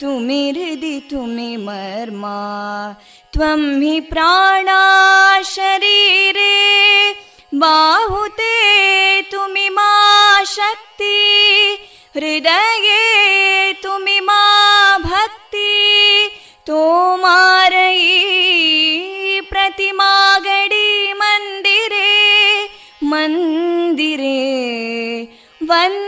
तुमि हृदि तुमि मर्मा, त्वं हि प्राणा शरीरे, बाहुते तुमि मा शक्ति, हृदये तुमि मा भक्ति तोमारयी प्रतिमागडी मन्दिरे मन्दिरे वंदे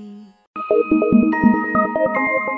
Música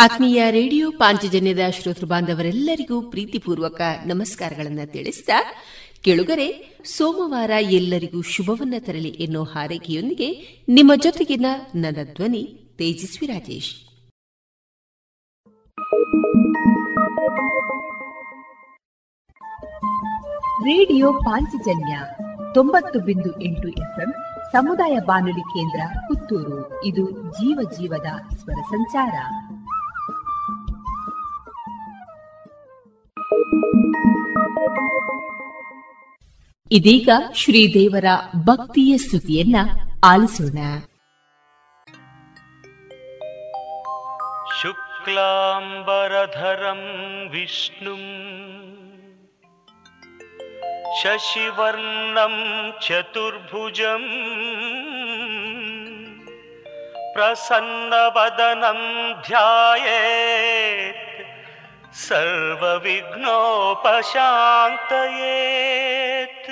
ಆತ್ಮೀಯ ರೇಡಿಯೋ ಪಾಂಚಜನ್ಯದ ಶ್ರೋತೃ ಬಾಂಧವರೆಲ್ಲರಿಗೂ ಪ್ರೀತಿಪೂರ್ವಕ ನಮಸ್ಕಾರಗಳನ್ನು ತಿಳಿಸಿದ ಕೆಳುಗರೆ, ಸೋಮವಾರ ಎಲ್ಲರಿಗೂ ಶುಭವನ್ನ ತರಲಿ ಎನ್ನುವ ಹಾರೈಕೆಯೊಂದಿಗೆ ನಿಮ್ಮ ಜೊತೆಗಿನ ನನ್ನ ಧ್ವನಿ ತೇಜಸ್ವಿ ರಾಜೇಶ್. ರೇಡಿಯೋ ಪಾಂಚಜನ್ಯ ತೊಂಬತ್ತು ಬಿಂದು ಎಂಟು ಎಫ್ಎಂ ಸಮುದಾಯ ಬಾನುಲಿ ಕೇಂದ್ರ ಪುತ್ತೂರು. ಇದು ಜೀವ ಜೀವದ ಸ್ವರ ಸಂಚಾರ. ಇದೀಗ ಶ್ರೀದೇವರ ಭಕ್ತಿಯ ಸ್ತುತಿಯನ್ನ ಆಲಿಸೋಣ ಶುಕ್ಲಾಂಬರಧರಂ ವಿಷ್ಣು ಶಶಿವರ್ಣಂ ಚತುರ್ಭುಜಂ प्रसन्नवदनं ध्यायेत् सर्वविघ्नोपशान्तयेत्।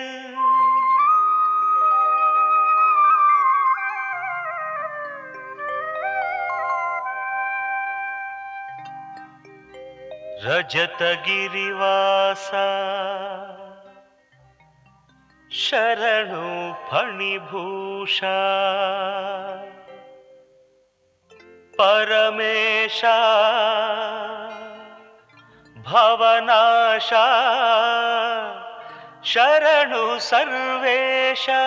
रजतगिरिवासा शरणु फणिभूषा परमेशा भवनाशा शरणु सर्वेशा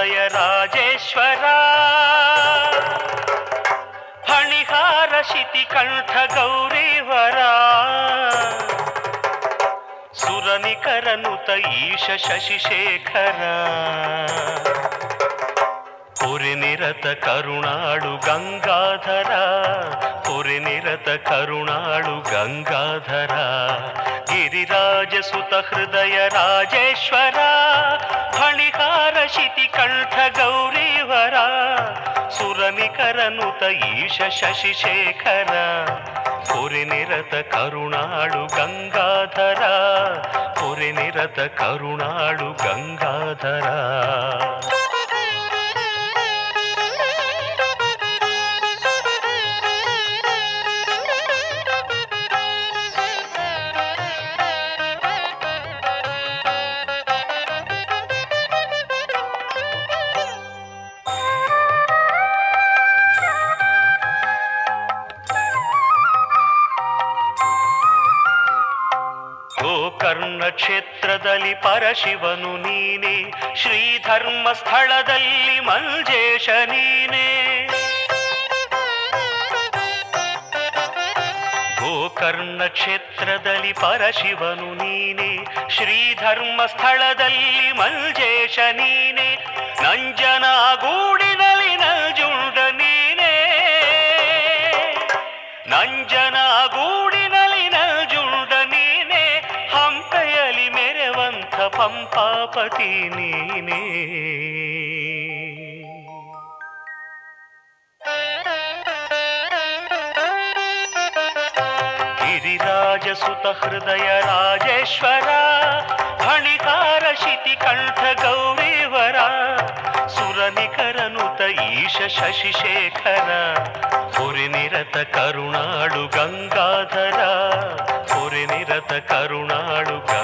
ಉದಯ ರಾಜೇಶ್ವರ ಹಣಿಹಾರ ಶಿತಿ ಕಂಠ ಗೌರೀವರ. ಸುರನಿಕರನುತ ಈಶ ಶಶಿಶೇಖರ. ಪುರಿನಿರತ ಕರುಣಾಳು ಗಂಗಾಧರ. ಪುರಿನಿರತ ಕರುಣಾಳು ಗಂಗಾಧರ. ಗಿರಿರಾಜಸುತ ಹೃದಯ ರಾಜೇಶ್ವರ. ಶಿತಿ ಕಂಠ ಗೌರಿವರ ಸುರನಿಕರನುತ ಈಶ ಶಶಿಶೇಖರ ಪುರಿ ನಿರತ ಕರುಣಾಳು ಗಂಗಾಧರ ಪುರಿ ನಿರತ ಕರುಣಾಳು ಗಂಗಾಧರ. ಕ್ಷೇತ್ರದಲ್ಲಿ ಪರಶಿವನು ನೀನೆ ಶ್ರೀಧರ್ಮ ಸ್ಥಳದಲ್ಲಿ ಮಂಜೇಶ ನೀನೆ. ಗೋಕರ್ಣ ಕ್ಷೇತ್ರದಲ್ಲಿ ಪರಶಿವನು ನೀನೆ ಶ್ರೀಧರ್ಮ ಸ್ಥಳದಲ್ಲಿ ಮಂಜೇಶ ನೀನೆ. ನಂಜನಗೂಡಿನಲ್ಲಿ ನಂಜುಂಡ ನೀನೆ. ನಂಜನಗೂಡಿನಲ್ಲಿ పంపాపతి నేనే గిరిరాజసుత హృదయ రాజేశ్వర ఫణికార శితి కంఠ గౌరీవర సురనికరనుత ఈಶ శశిశేఖర నిరత కరుణాడు గంగాధర నిరత కరుణాడు గంగా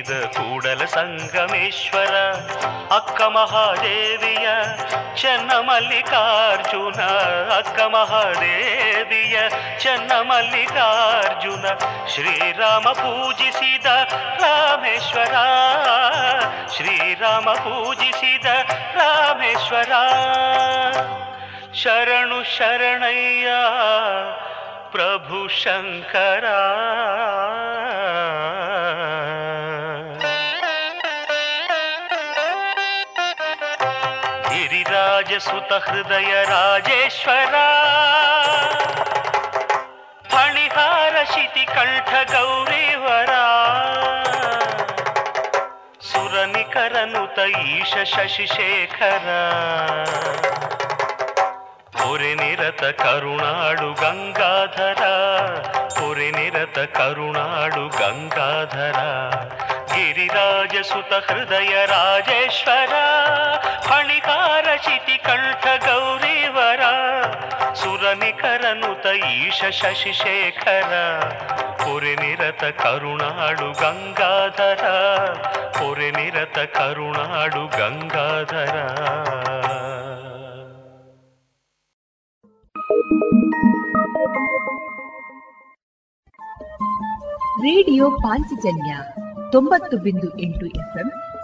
ತಿಸಿದ ಕೂಡಲ ಸಂಗಮೇಶ್ವರ ಅಕ್ಕ ಮಹಾದೇವಿಯ ಚೆನ್ನ ಮಲ್ಲಿಕಾರ್ಜುನ ಅಕ್ಕ ಮಹಾದೇವಿಯ ಚೆನ್ನ ಮಲ್ಲಿಕಾರ್ಜುನ ಶ್ರೀರಾಮ ಪೂಜಿಸಿದ ರಾಮೇಶ್ವರ ಶ್ರೀರಾಮ ಪೂಜಿಸಿದ ರಾಮೇಶ್ವರ ಶರಣು ಶರಣಯ್ಯ ಪ್ರಭು ಶಂಕರ ಗಿರಿರಾಜ ಸುತ ಹೃದಯ ರಾಜೇಶ್ವರ ಫಣಿಹಾರ ಶಿತಿ ಕಂಠ ಗೌರಿವರ ಸುರನಿಕರನುತ ಈಶ ಶಶಿಶೇಖರ ಪೊರೆ ನಿರತ ಕರುಣಾಡು ಗಂಗಾಧರ ಪೊರೆ ನಿರತ ಕರುಣಾಡು ಗಂಗಾಧರ ಗಿರಿರಾಜ ಸುತ ಹೃದಯ ರಾಜೇಶ್ವರ ಫಣಿಕಾರ ಶಿತಿ ಕಂಠ ಗೌರಿವರ ಸುರನಿಕರನುತ ಈಶ ಶಶಿಶೇಖರ ನಿರತ ಕರುಣಾಡು ಗಂಗಾಧರ ನಿರತ ಕರುಣಾಡು ಗಂಗಾಧರ. ರೇಡಿಯೋ ಪಾಂಚಜನ್ಯ ತೊಂಬತ್ತು ಬಿಂದು ಎಂಟು ಎಫ್ಎಂ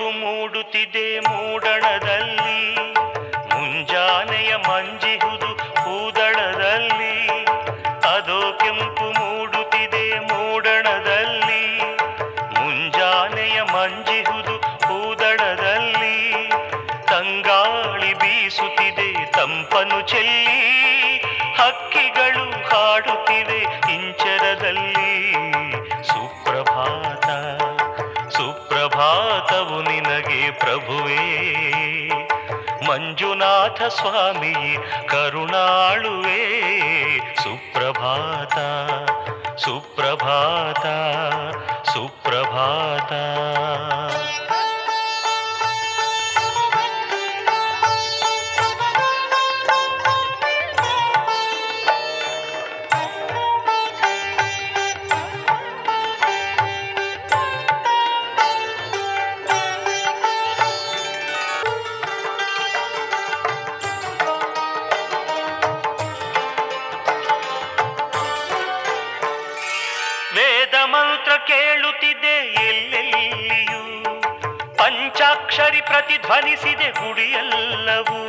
ಕೆಂಪು ಮೂಡುತ್ತಿದೆ ಮೂಡಣದಲ್ಲಿ. ಮುಂಜಾನೆಯ ಮಂಜಿಹುದು ಹೂದಳದಲ್ಲಿ ಅದು ಕೆಂಪು ಮೂಡುತ್ತಿದೆ ಮೂಡಣದಲ್ಲಿ. ಮುಂಜಾನೆಯ ಮಂಜಿಹುದು ಹೂದಳದಲ್ಲಿ ತಂಗಾಳಿ ಬೀಸುತ್ತಿದೆ ತಂಪನು ಚೆಲ್ಲಿ. ಹಕ್ಕಿಗಳು ಹಾಡುತ್ತಿವೆ ಇಂಚರದಲ್ಲಿ. ನಿನಗೆ ಪ್ರಭುವೇ ಮಂಜುನಾಥ ಸ್ವಾಮಿ ಕರುಣಾಳುವೆ ಸುಪ್ರಭಾತ ಸುಪ್ರಭಾತ ಸುಪ್ರಭಾತ ಪಂಚಾಕ್ಷರಿ ಪ್ರತಿಧ್ವನಿಸಿದೆ ಗುಡಿಯೆಲ್ಲವೂ.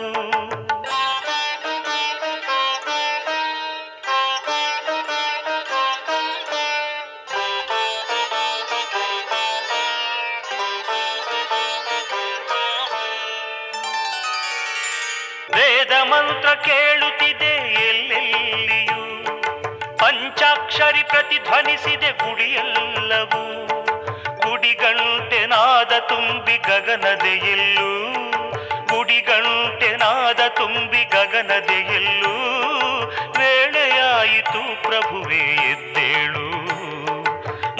ವೇದ ಮಂತ್ರ ಕೇಳುತ್ತಿದೆ ಎಲ್ಲೆಲ್ಲಿಯೂ. ಪಂಚಾಕ್ಷರಿ ಪ್ರತಿಧ್ವನಿಸಿದೆ ತುಂಬಿ ಗಗನದೆ ಎಲ್ಲೂ ಗುಡಿಗಂಟೆ ನಾದ ತುಂಬಿ ಗಗನದೆ ಎಲ್ಲೂ, ವೇಳೆಯಾಯಿತು ಪ್ರಭುವೇ ಎದ್ದೇಳು.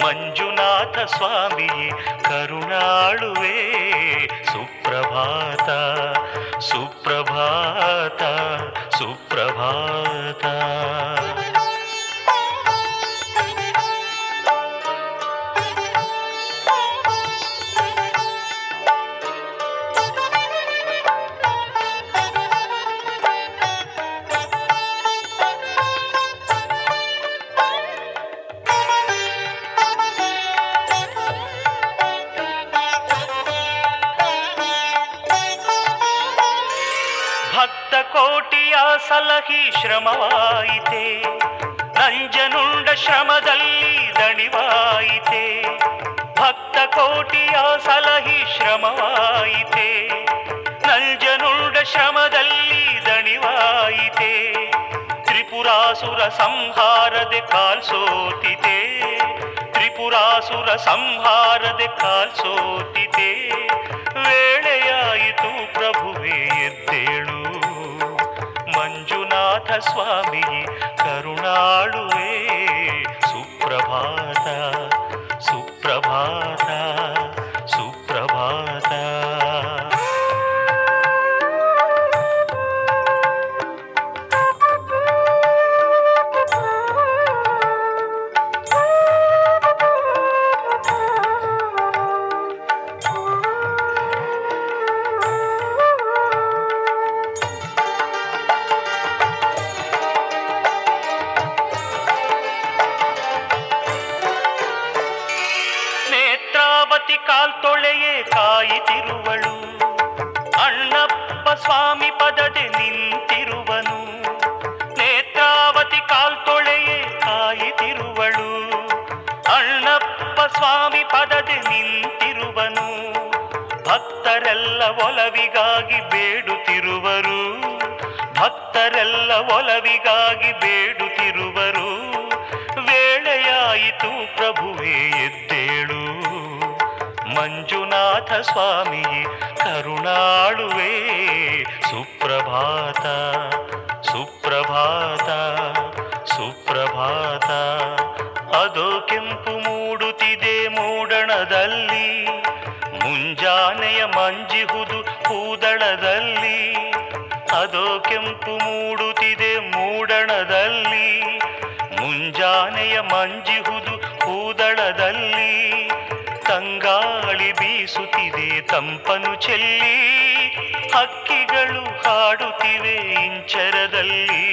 ಮಂಜುನಾಥ ಸ್ವಾಮಿಯೇ, ಕರುಣಾಳುವೆ, ಸುಪ್ರಭಾತ ಸುಪ್ರಭಾತ ಸುಪ್ರಭಾತ. ಸಲಹಿ ಶ್ರಮವಾಯಿತೆ. ನಂಜನುಂಡ ಶ್ರಮದಲ್ಲಿ ದಣಿವಾಯಿತೆ. ಭಕ್ತ ಕೋಟಿಯ ಸಲಹಿ ಶ್ರಮವಾಯಿತೆ. ನಂಜನುಂಡ ಶ್ರಮದಲ್ಲಿ ದಣಿವಾಯಿತೆ. ತ್ರಿಪುರಾ ತ್ರಿಪುರಾಸುರ ಸಂಹಾರದೆ ಕಾಲ್ಸೋತಿದೆ ತ್ರಿಪುರಾಸುರ ಸಂಹಾರದೆ ಕಾಲ್ಸೋತಿದೆ ಮಂಜುನಾಥ ಮೂಡಣದಲ್ಲಿ ಮುಂಜಾನೆಯ ಮಂಜಿಹುದು ಕೂದಳದಲ್ಲಿ, ಅದು ಕೆಂಪು ಮೂಡುತ್ತಿದೆ ಮೂಡಣದಲ್ಲಿ, ಮುಂಜಾನೆಯ ಮಂಜಿಹುದು ಕೂದಳದಲ್ಲಿ, ತಂಗಾಳಿ ಬೀಸುತ್ತಿದೆ ತಂಪನು ಚೆಲ್ಲಿ, ಹಕ್ಕಿಗಳು ಹಾಡುತ್ತಿವೆ ಇಂಚರದಲ್ಲಿ.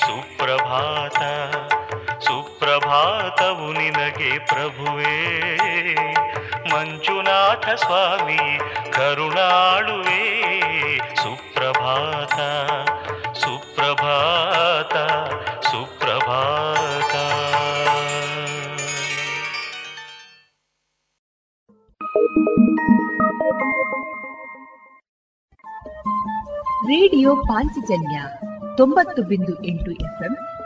ಸುಪ್ರಭಾತ ಸುಪ್ರಭಾತವು ನಿನಗೆ ಪ್ರಭುವೇ. ಮಂಜುನಾಥ ಸ್ವಾಮಿ, ಕರುಣಾಳುವೆ. ಸುಪ್ರಭಾತ ಸುಪ್ರಭಾತ ಸುಪ್ರಭಾತ. ರೇಡಿಯೋ ಪಾಂಚಜನ್ಯ ತೊಂಬತ್ತು ಬಿಂದು ಎಂಟು ಎಫ್ಎಂ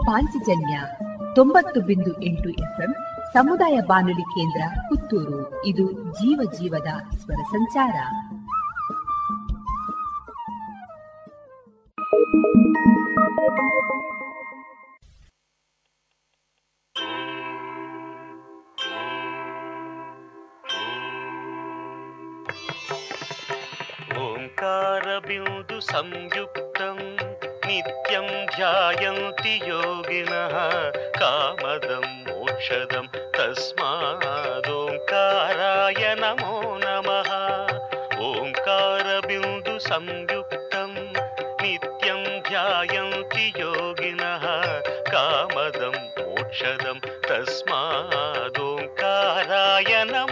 ಪಾಂಚಜನ್ಯ ತೊಂಬತ್ತು ಬಿಂದು ಎಂಟು ಎಫ್ಎಂ ಸಮುದಾಯ ಬಾನುಲಿ ಕೇಂದ್ರ ಪುತ್ತೂರು. ಇದು ಜೀವ ಜೀವದ ಸ್ವರ ಸಂಚಾರ. ಓಂಕಾರ ಬಿಂದು ಸಂಯುಕ್ತ నిత్యం ధ్యాయంతి యోగిన కామదం మోక్షదం తస్మాదోంకారాయ నమో నమ. ఓంకారబిందు సంయుక్తం నిత్యం ధ్యాయంతి యోగిన కామదం మోక్షదం తస్మాదోంకారాయ నమ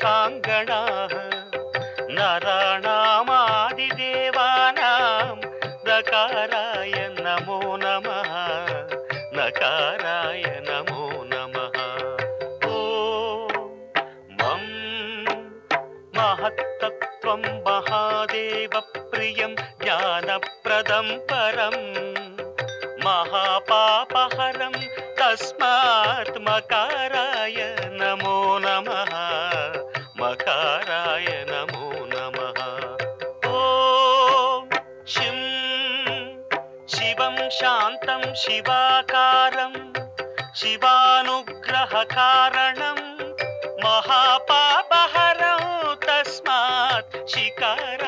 சாங்கனாக शिवाकारं शिवानुग्रहकारणं महापापहरं तस्मात् शिकाराय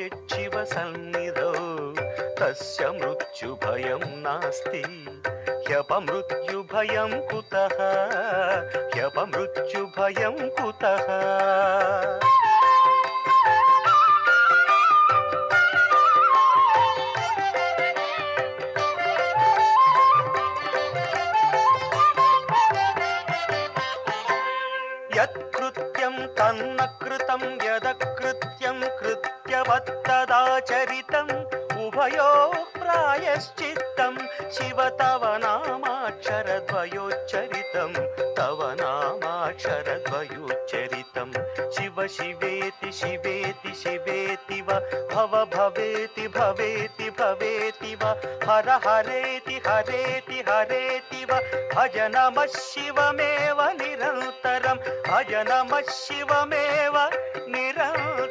पठेच्छिवसन्निधौ तस्य मृत्युभयं नास्ति ह्यपमृत्युभयं कुतः ह्यपमृत्युभयं कुतः यत्कृत्यं तन्न कृतं यदकृत्यं कृत्यवत्तदाचरितम् उभयोः प्रायश्चित्तं शिव तव नामाक्षरद्वयोच्चरितं तव नामाक्षरद्वयोच्चरितं। शिव शिवेति शिवेति शिवेति वा भव भवेति भवेति भवेति वा हर हरेति हरेति हरेति वा भज नमः शिवमेव निरन्तरं भज नमः शिवमेव निरन्तरम्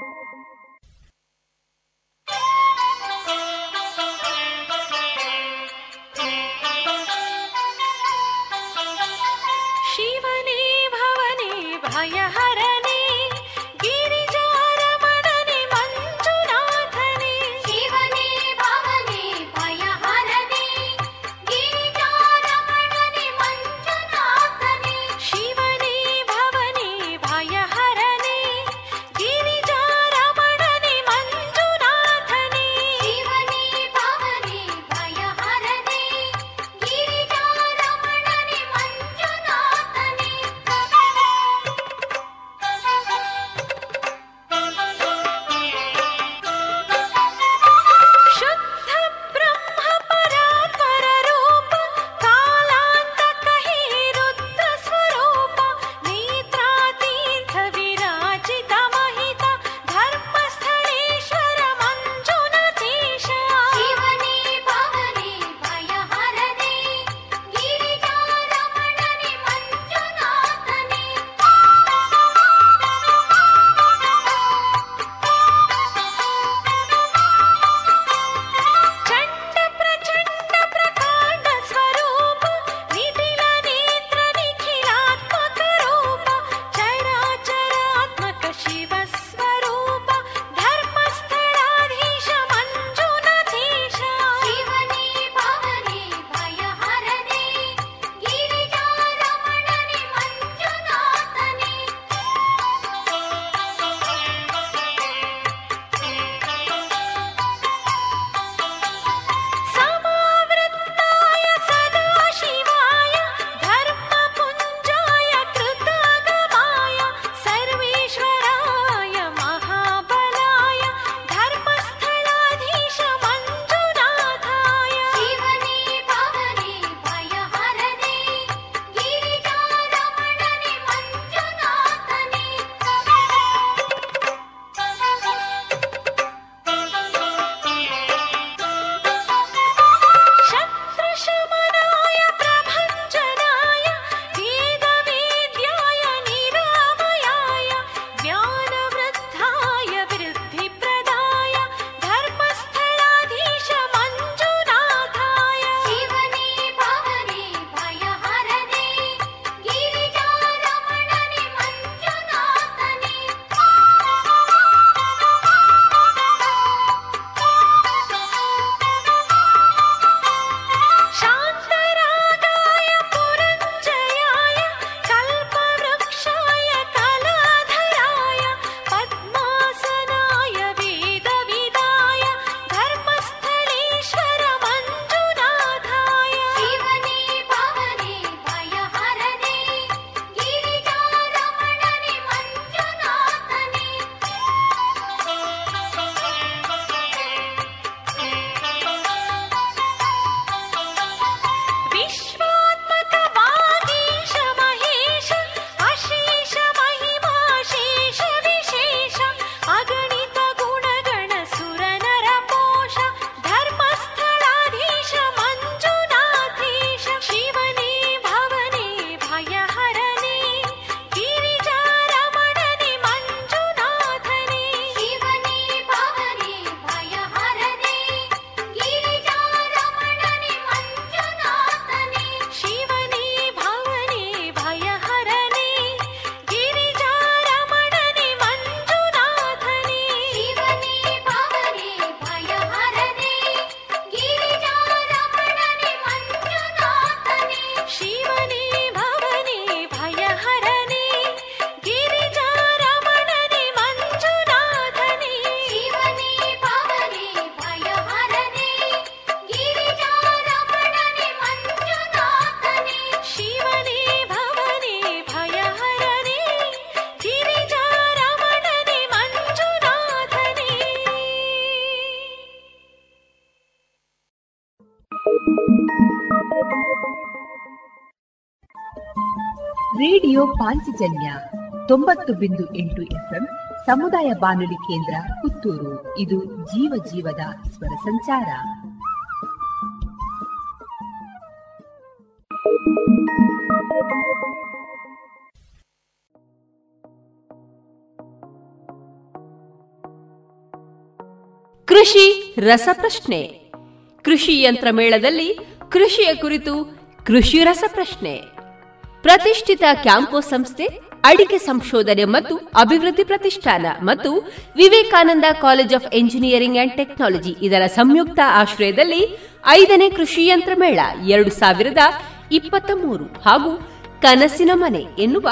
ಪಾಂಚಜನ್ಯ ತೊಂಬತ್ತು ಬಿಂದು ಎಂಟು ಎಫ್ಎಂ ಸಮುದಾಯ ಬಾನುಲಿ ಕೇಂದ್ರ ಪುತ್ತೂರು. ಇದು ಜೀವ ಜೀವದ ಸ್ವರ ಸಂಚಾರ. ಕೃಷಿ ರಸಪ್ರಶ್ನೆ. ಕೃಷಿ ಯಂತ್ರ ಮೇಳದಲ್ಲಿ ಕೃಷಿಯ ಕುರಿತು ಕೃಷಿ ರಸಪ್ರಶ್ನೆ. ಪ್ರತಿಷ್ಠಿತ ಕ್ಯಾಂಪೋ ಸಂಸ್ಥೆ, ಅಡಿಕೆ ಸಂಶೋಧನೆ ಮತ್ತು ಅಭಿವೃದ್ಧಿ ಪ್ರತಿಷ್ಠಾನ ಮತ್ತು Vivekananda college of engineering and technology ಇದರ ಸಂಯುಕ್ತ ಆಶ್ರಯದಲ್ಲಿ ಐದನೇ ಕೃಷಿ ಯಂತ್ರ ಮೇಳ ಎರಡು ಸಾವಿರದ ಇಪ್ಪತ್ತ ಮೂರು ಹಾಗೂ ಕನಸಿನ ಮನೆ ಎನ್ನುವ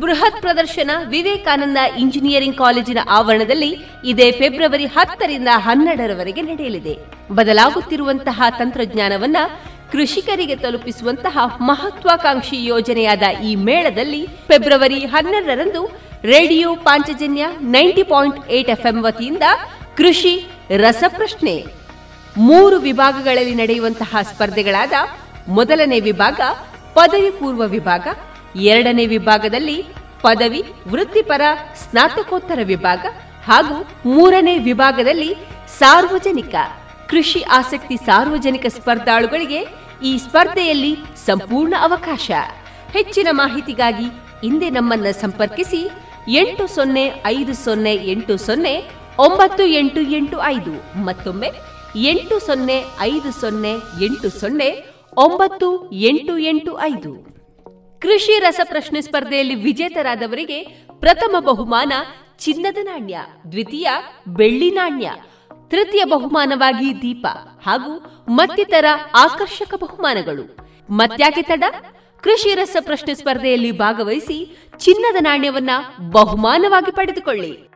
ಬೃಹತ್ ಪ್ರದರ್ಶನ ವಿವೇಕಾನಂದ ಇಂಜಿನಿಯರಿಂಗ್ ಕಾಲೇಜಿನ ಆವರಣದಲ್ಲಿ ಇದೇ ಫೆಬ್ರವರಿ ಹತ್ತರಿಂದ ಹನ್ನೆರಡರವರೆಗೆ ನಡೆಯಲಿದೆ. ಬದಲಾಗುತ್ತಿರುವಂತಹ ತಂತ್ರಜ್ಞಾನವನ್ನ ಕೃಷಿಕರಿಗೆ ತಲುಪಿಸುವಂತಹ ಮಹತ್ವಾಕಾಂಕ್ಷಿ ಯೋಜನೆಯಾದ ಈ ಮೇಳದಲ್ಲಿ ಫೆಬ್ರವರಿ ಹನ್ನೆರಡರಂದು radio Panchajanya ninety point eight FM ವತಿಯಿಂದ ಕೃಷಿ ರಸಪ್ರಶ್ನೆ. ಮೂರು ವಿಭಾಗಗಳಲ್ಲಿ ನಡೆಯುವಂತಹ ಸ್ಪರ್ಧೆಗಳಾದ ಮೊದಲನೇ ವಿಭಾಗ, ಪದವಿ ಪೂರ್ವ ವಿಭಾಗ, ಎರಡನೇ ವಿಭಾಗದಲ್ಲಿ ಪದವಿ, ವೃತ್ತಿಪರ, ಸ್ನಾತಕೋತ್ತರ ವಿಭಾಗ ಹಾಗೂ ಮೂರನೇ ವಿಭಾಗದಲ್ಲಿ ಸಾರ್ವಜನಿಕ. ಕೃಷಿ ಆಸಕ್ತಿ ಸಾರ್ವಜನಿಕ ಸ್ಪರ್ಧಾಳುಗಳಿಗೆ ಈ ಸ್ಪರ್ಧೆಯಲ್ಲಿ ಸಂಪೂರ್ಣ ಅವಕಾಶ. ಹೆಚ್ಚಿನ ಮಾಹಿತಿಗಾಗಿ ಇಂದೇ ನಮ್ಮನ್ನು ಸಂಪರ್ಕಿಸಿ ಎಂಟು ಸೊನ್ನೆ ಐದು ಸೊನ್ನೆ ಎಂಟು ಸೊನ್ನೆ ಒಂಬತ್ತು ಎಂಟು ಎಂಟು ಐದು ಮತ್ತೊಮ್ಮೆ ಎಂಟು ಸೊನ್ನೆ ಐದು ಸೊನ್ನೆ ಎಂಟು ಸೊನ್ನೆ ಒಂಬತ್ತು ಎಂಟು ಎಂಟು ಐದು. ಕೃಷಿ ರಸಪ್ರಶ್ನೆ ಸ್ಪರ್ಧೆಯಲ್ಲಿ ವಿಜೇತರಾದವರಿಗೆ ಪ್ರಥಮ ಬಹುಮಾನ ಚಿನ್ನದ ನಾಣ್ಯ, ದ್ವಿತೀಯ ಬೆಳ್ಳಿ ನಾಣ್ಯ ತೃತೀಯ ಬಹುಮಾನವಾಗಿ ದೀಪ ಹಾಗೂ ಮತ್ತಿತರ ಆಕರ್ಷಕ ಬಹುಮಾನಗಳು. ಮತ್ಯಾಕೆ ತಡ? ಕೃಷಿ ರಸ ಪ್ರಶ್ನೆ ಸ್ಪರ್ಧೆಯಲ್ಲಿ ಭಾಗವಹಿಸಿ ಚಿನ್ನದ ನಾಣ್ಯವನ್ನ ಬಹುಮಾನವಾಗಿ ಪಡೆದುಕೊಳ್ಳಿ.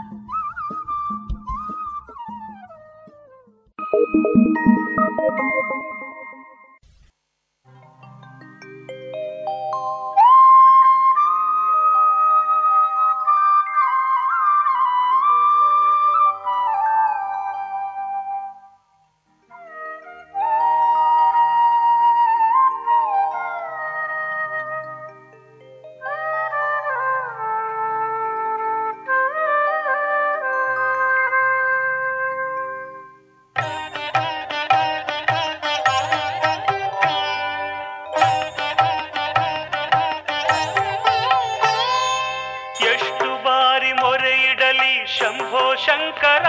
ಶಂಭೋ ಶಂಕರ,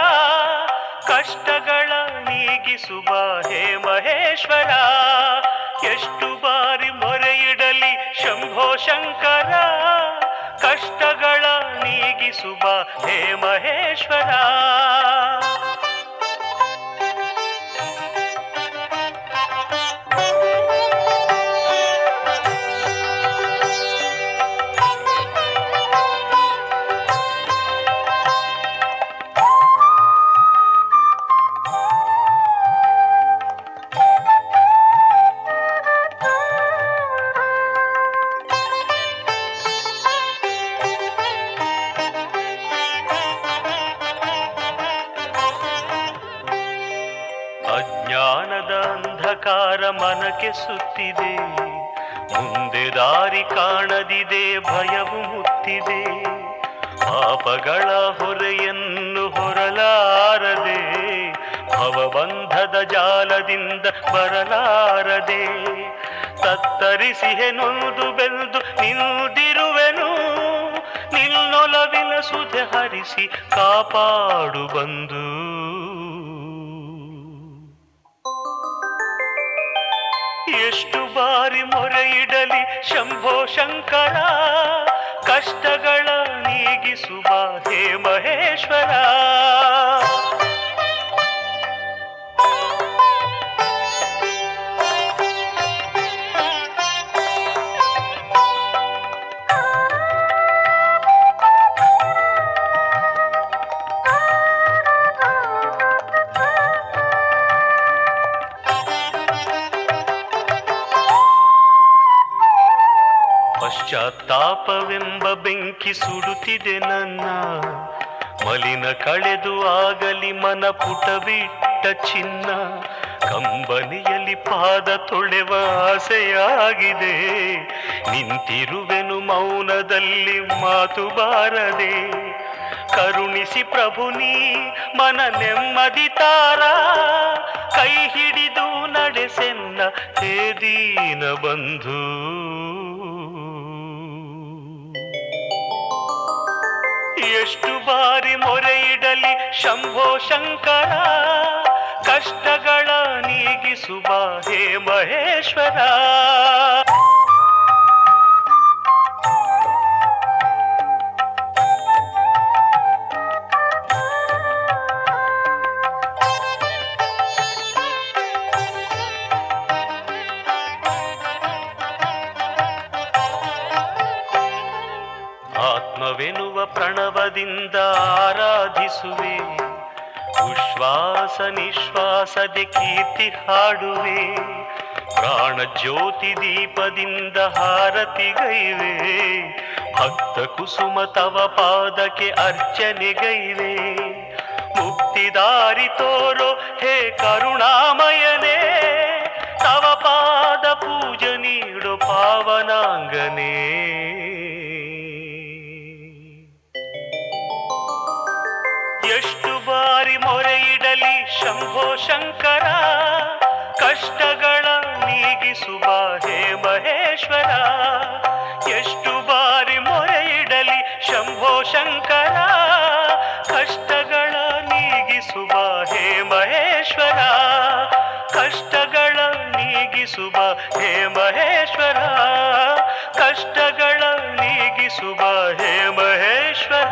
ಕಷ್ಟಗಳ ನೀಗಿಸುವ ಹೇ ಮಹೇಶ್ವರ, ಎಷ್ಟು ಬಾರಿ ಮೊರೆಯಿಡಲಿ ಶಂಭೋ ಶಂಕರ, ಕಷ್ಟಗಳ ನೀಗಿಸುವ ಹೇ ಮಹೇಶ್ವರ. ಬರಲಾರದೆ ತತ್ತರಿಸಿ ನೊಂದು ಬೆಂದು ನಿಂದಿರುವೆನು. ನಿನ್ನೊಲವಿನ ಸುಧೆ ಹರಿಸಿ ಕಾಪಾಡು ಬಂದು ಬೆಂಕಿ ಸುಡುತ್ತಿದೆ ನನ್ನ. ಮಲಿನ ಕಳೆದು ಆಗಲಿ ಮನ ಪುಟವಿಟ್ಟ ಚಿನ್ನ. ಕಂಬನಿಯಲ್ಲಿ ಪಾದ ತೊಳೆವ ಆಸೆಯಾಗಿದೆ. ನಿಂತಿರುವೆನು ಮೌನದಲ್ಲಿ ಮಾತು ಬಾರದೆ. ಕರುಣಿಸಿ ಪ್ರಭು ನೀ ಮನ ನೆಮ್ಮದಿ ತಾರ. ಕೈ ಹಿಡಿದು ನಡೆಸೆನ್ನ ಹೇ ದೀನ ಬಂಧು. ಶಂಭೋ ಶಂಕರ ಕಷ್ಟಗಳ ನೀಗಿಸುವ ಹೇ ಮಹೇಶ್ವರ. ಆರಾಧಿಸುವೆ ಉಶ್ವಾಸ ನಿಶ್ವಾಸದೆ ಕೀರ್ತಿ ಹಾಡುವೆ. ಪ್ರಾಣ ಜ್ಯೋತಿ ದೀಪದಿಂದ ಹಾರತಿಗೈವೆ ಭಕ್ತ ಕುಸುಮ ತವ ಪಾದಕ್ಕೆ ಅರ್ಚನೆಗೈವೆ ಮುಕ್ತಿದಾರಿ ತೋರೋ ಹೇ ಕರುಣಾಮಯನೇ. ತವ ಪಾದ ಪೂಜ ನೀಡು ಪಾವನಾಂಗನೇ. ಎಷ್ಟು ಬಾರಿ ಮೊರೆ ಇಡಲಿ ಶಂಭೋ ಶಂಕರ. ಕಷ್ಟಗಳ ನೀಗಿಸುವ ಹೇ ಮಹೇಶ್ವರ. ಎಷ್ಟು ಬಾರಿ ಮೊರೆ ಇಡಲಿ ಶಂಭೋ ಶಂಕರ. ಕಷ್ಟಗಳ ನೀಗಿಸುವ ಹೇ ಮಹೇಶ್ವರ. ಕಷ್ಟಗಳ ನೀಗಿಸುವ ಹೇ ಮಹೇಶ್ವರ. ಕಷ್ಟಗಳ ನೀಗಿಸುವ ಹೇ ಮಹೇಶ್ವರ.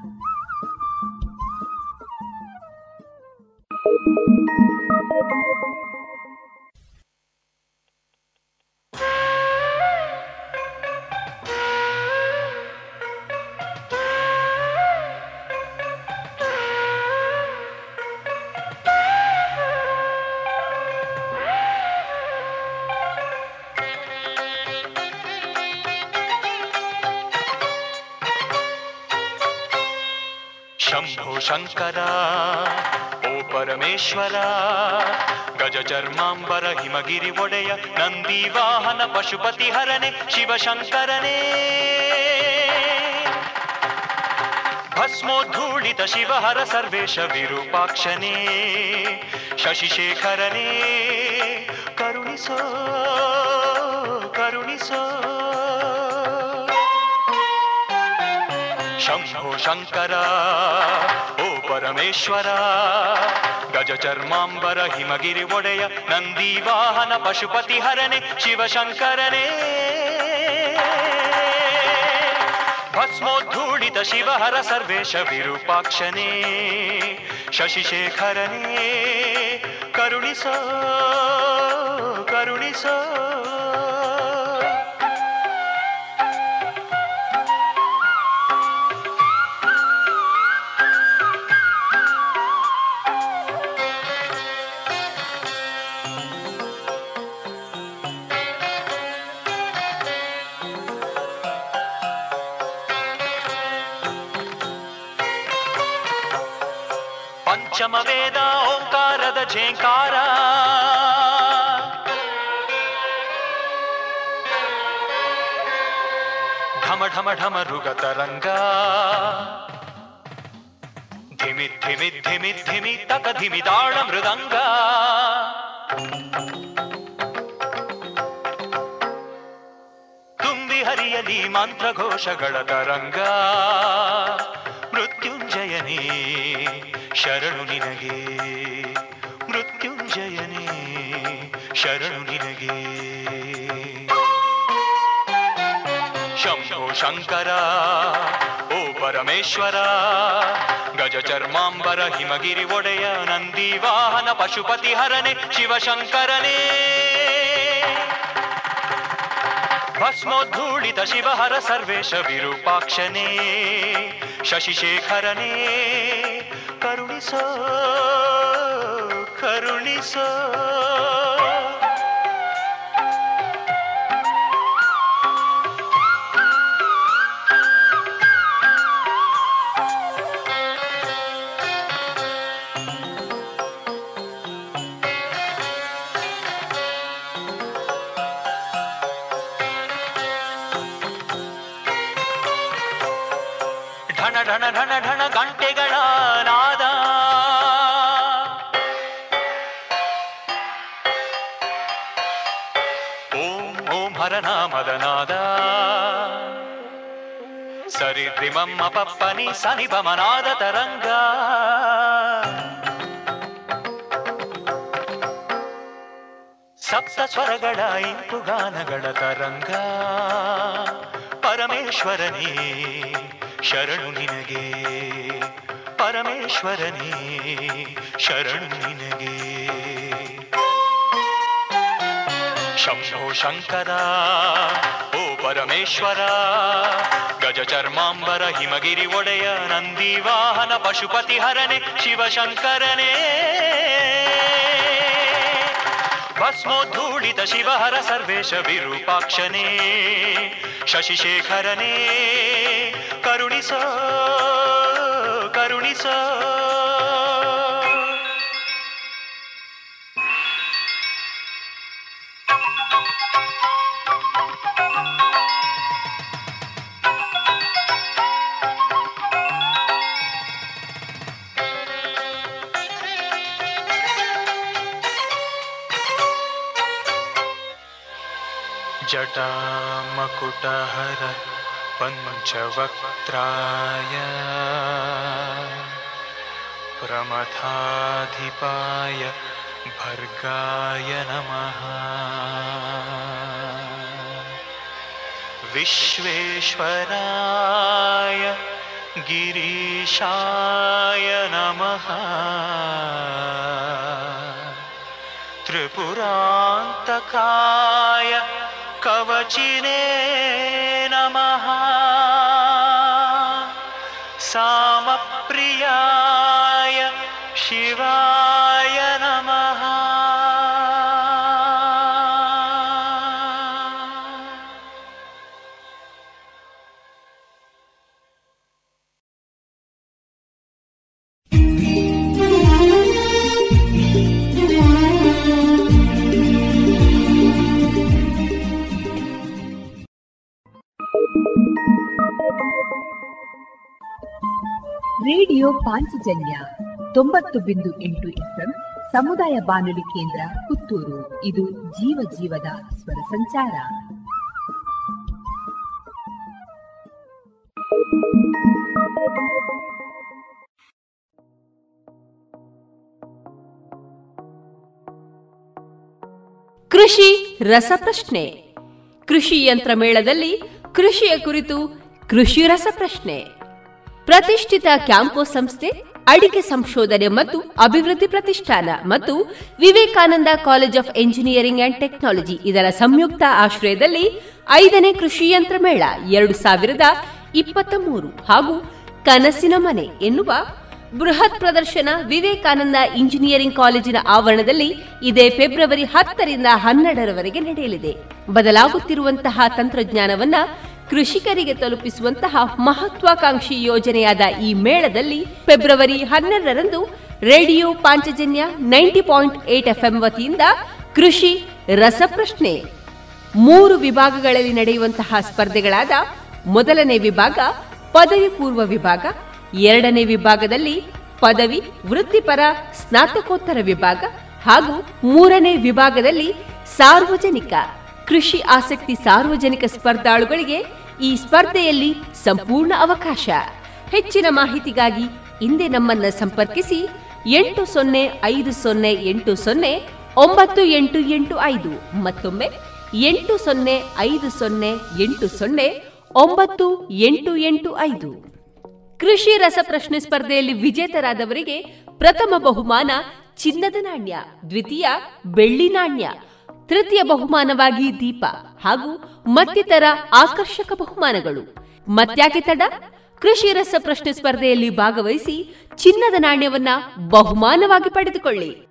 ಶಂಕರ, ಓ ಪರಮೇಶ್ವರ, ಗಜ ಚರ್ಮಾಂಬರ, ಹಿಮಗಿರಿ ಒಡೆಯ, ನಂದಿ ವಾಹನ, ಪಶುಪತಿ ಹರನೆ, ಶಿವಶಂಕರನೇ. ಭಸ್ಮೋದ್ಧೂಳಿತ ಶಿವಹರ ಸರ್ವೇಶ ವಿರೂಪಾಕ್ಷನೇ. ಶಶಿಶೇಖರನೇ, ಕರುಣಿಸೋ ಕರುಣಿಸೋ. ಶಂಭೋ ಶಂಕರ ಪರಮೇಶ್ವರ. ಗಜ ಚರ್ಮಾಂಬರ ಹಿಮಗಿರಿ ಒಡೆಯ ನಂದಿ ವಾಹನ ಪಶುಪತಿ ಹರನೆ ಶಿವಶಂಕರನೇ. ಭಸ್ಮೋದ್ಧೂಳಿತ ಶಿವಹರ ಸರ್ವೇಶ ವಿರೂಪಾಕ್ಷನೇ. ಶಶಿಶೇಖರನೇ, ಕರುಣಿಸೋ ಕರುಣಿಸೋ. ಢಮ ಢಮ ಢಮ ರುಗ ತರಂಗ ಧಿಮಿ ಧಿಮಿ ಧಿಮಿ ಧಿಮಿ ತಕ ಧಿಮಿ ತಾಳ ತುಂಬಿ ಹರಿಯಲಿ ಮಂತ್ರ ಘೋಷಗಳ ತರಂಗ. ಮೃತ್ಯುಂಜಯನೇ, ಶರಣು ನಿನಗೆ. ಪರಮೇಶ್ವರ. ಗಜ ಚರ್ಮಾಂಬರ ಹಿಮಗಿರಿ ಒಡೆಯ ನಂದಿ ವಾಹನ ಪಶುಪತಿ ಹರನೆ ಶಿವಶಂಕರನೇ. ಭಸ್ಮೋದ್ಧೂಳಿತ ಶಿವಹರ ಸರ್ವೇಶ ವಿರೂಪಾಕ್ಷನೇ. ಶಶಿಶೇಖರನೇ, ಕರುಣಿಸೋ ಕರುಣಿಸೋ. ತ್ರಿಮಮ್ಮ ಪಪ್ಪನಿ ಸನಿ ಬಮನಾದ ತರಂಗ. ಸಪ್ತ ಸ್ವರಗಳ ಇಂಪು ಗಾನಗಳ ತರಂಗ. ಪರಮೇಶ್ವರನೇ, ಶರಣು ನಿನಗೆ. ಪರಮೇಶ್ವರನೇ, ಶರಣು ನಿನಗೆ. ಶಂಭೋ ಶಂಕರ ಓ ಪರಮೇಶ್ವರ ಗಜ ಚರ್ಮಾಂಬರ ಹಿಮಗಿರಿ ಒಡೆಯ ನಂದಿ ವಾಹನ ಪಶುಪತಿ ಹರನೆ ಶಿವಶಂಕರನೇ ಭಸ್ಮೋದ್ಧೂಳಿತ ಶಿವಹರ ಸರ್ವೇಶ ವಿರೂಪಾಕ್ಷನೇ ಶಶಿಶೇಖರನೇ ಕರುಣಿಸೋ ಕರುಣಿಸೋ जटामकुटहर पञ्चवक्त्राय प्रमथाधिपाय भर्गाय नमः। विश्वेश्वराय गिरीशाय नमः। त्रिपुरान्तकाय कवचिने नमः। सामप्रियाय शिवाय ರೇಡಿಯೋ ಪಾಂಚಜನ್ಯ ತೊಂಬತ್ತು ಬಿಂದು ಎಂಟು ಎಫ್ಎಂ ಸಮುದಾಯ ಬಾನುಲಿ ಕೇಂದ್ರ ಪುತ್ತೂರು. ಇದು ಜೀವ ಜೀವದ ಸ್ವರ ಸಂಚಾರ. ಕೃಷಿ ರಸಪ್ರಶ್ನೆ. ಕೃಷಿ ಯಂತ್ರ ಮೇಳದಲ್ಲಿ ಕೃಷಿಯ ಕುರಿತು ಕೃಷಿ ರಸಪ್ರಶ್ನೆ. ಪ್ರತಿಷ್ಠಿತ ಕ್ಯಾಂಪೋ ಸಂಸ್ಥೆ, ಅಡಿಕೆ ಸಂಶೋಧನೆ ಮತ್ತು ಅಭಿವೃದ್ಧಿ ಪ್ರತಿಷ್ಠಾನ ಮತ್ತು Vivekananda college of engineering and technology ಇದರ ಸಂಯುಕ್ತ ಆಶ್ರಯದಲ್ಲಿ ಐದನೇ ಕೃಷಿ ಯಂತ್ರ ಮೇಳ ಎರಡು ಸಾವಿರದ ಇಪ್ಪತ್ತ ಮೂರು ಹಾಗೂ ಕನಸಿನ ಮನೆ ಎನ್ನುವ ಬೃಹತ್ ಪ್ರದರ್ಶನ ವಿವೇಕಾನಂದ ಇಂಜಿನಿಯರಿಂಗ್ ಕಾಲೇಜಿನ ಆವರಣದಲ್ಲಿ ಇದೇ ಫೆಬ್ರವರಿ ಹತ್ತರಿಂದ ಹನ್ನೆರಡರವರೆಗೆ ನಡೆಯಲಿದೆ. ಬದಲಾಗುತ್ತಿರುವಂತಹ ತಂತ್ರಜ್ಞಾನವನ್ನ ಕೃಷಿಕರಿಗೆ ತಲುಪಿಸುವಂತಹ ಮಹತ್ವಾಕಾಂಕ್ಷಿ ಯೋಜನೆಯಾದ ಈ ಮೇಳದಲ್ಲಿ ಫೆಬ್ರವರಿ ಹನ್ನೆರಡರಂದು radio Panchajanya ninety point eight FM ವತಿಯಿಂದ ಕೃಷಿ, ರಸಪ್ರಶ್ನೆ ಮೂರು ವಿಭಾಗಗಳಲ್ಲಿ ನಡೆಯುವಂತಹ ಸ್ಪರ್ಧೆಗಳಾದ ಮೊದಲನೇ ವಿಭಾಗ, ಪದವಿ ಪೂರ್ವ ವಿಭಾಗ, ಎರಡನೇ ವಿಭಾಗದಲ್ಲಿ ಪದವಿ, ವೃತ್ತಿಪರ, ಸ್ನಾತಕೋತ್ತರ ವಿಭಾಗ ಹಾಗೂ ಮೂರನೇ ವಿಭಾಗದಲ್ಲಿ ಸಾರ್ವಜನಿಕ ಕೃಷಿ ಆಸಕ್ತಿ ಸಾರ್ವಜನಿಕ ಸ್ಪರ್ಧಾಳುಗಳಿಗೆ ಈ ಸ್ಪರ್ಧೆಯಲ್ಲಿ ಸಂಪೂರ್ಣ ಅವಕಾಶ. ಹೆಚ್ಚಿನ ಮಾಹಿತಿಗಾಗಿ ಇಂದೇ ನಮ್ಮನ್ನು ಸಂಪರ್ಕಿಸಿ ಎಂಟು ಸೊನ್ನೆ ಐದು ಸೊನ್ನೆ ಎಂಟು ಸೊನ್ನೆ ಒಂಬತ್ತು ಎಂಟು ಎಂಟು ಐದು ಮತ್ತೊಮ್ಮೆ ಎಂಟು ಸೊನ್ನೆ ಐದು ಸೊನ್ನೆ ಎಂಟು ಸೊನ್ನೆ ಒಂಬತ್ತು ಎಂಟು ಎಂಟು ಐದು. ಕೃಷಿ ರಸಪ್ರಶ್ನೆ ಸ್ಪರ್ಧೆಯಲ್ಲಿ ವಿಜೇತರಾದವರಿಗೆ ಪ್ರಥಮ ಬಹುಮಾನ ಚಿನ್ನದ ನಾಣ್ಯ, ದ್ವಿತೀಯ ಬೆಳ್ಳಿ ನಾಣ್ಯ ತೃತೀಯ ಬಹುಮಾನವಾಗಿ ದೀಪ ಹಾಗೂ ಮತ್ತಿತರ ಆಕರ್ಷಕ ಬಹುಮಾನಗಳು. ಮತ್ಯಾಕೆ ತಡ? ಕೃಷಿ ರಸ ಪ್ರಶ್ನೆ ಸ್ಪರ್ಧೆಯಲ್ಲಿ ಭಾಗವಹಿಸಿ ಚಿನ್ನದ ನಾಣ್ಯವನ್ನ ಬಹುಮಾನವಾಗಿ ಪಡೆದುಕೊಳ್ಳಿ.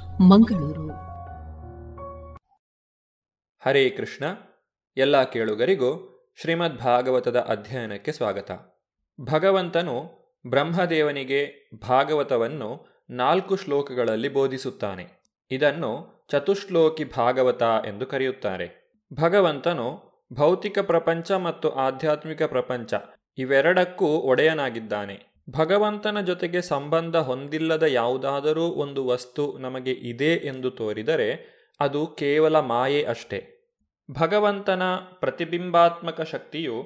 ಮಂಗಳೂರು. ಹರೇ ಕೃಷ್ಣ, ಎಲ್ಲ ಕೇಳುಗರಿಗೂ ಶ್ರೀಮದ್ ಭಾಗವತದ ಅಧ್ಯಯನಕ್ಕೆ ಸ್ವಾಗತ. ಭಗವಂತನು ಬ್ರಹ್ಮದೇವನಿಗೆ ಭಾಗವತವನ್ನು ನಾಲ್ಕು ಶ್ಲೋಕಗಳಲ್ಲಿ ಬೋಧಿಸುತ್ತಾನೆ. ಇದನ್ನು ಚತುಶ್ಲೋಕಿ ಭಾಗವತ ಎಂದು ಕರೆಯುತ್ತಾರೆ. ಭಗವಂತನು ಭೌತಿಕ ಪ್ರಪಂಚ ಮತ್ತು ಆಧ್ಯಾತ್ಮಿಕ ಪ್ರಪಂಚ ಇವೆರಡಕ್ಕೂ ಒಡೆಯನಾಗಿದ್ದಾನೆ. ಭಗವಂತನ ಜೊತೆಗೆ ಸಂಬಂಧ ಹೊಂದಿಲ್ಲದ ಯಾವುದಾದರೂ ಒಂದು ವಸ್ತು ನಮಗೆ ಇದೆ ಎಂದು ತೋರಿದರೆ ಅದು ಕೇವಲ ಮಾಯೆ ಅಷ್ಟೇ. ಭಗವಂತನ ಪ್ರತಿಬಿಂಬಾತ್ಮಕ ಶಕ್ತಿಯು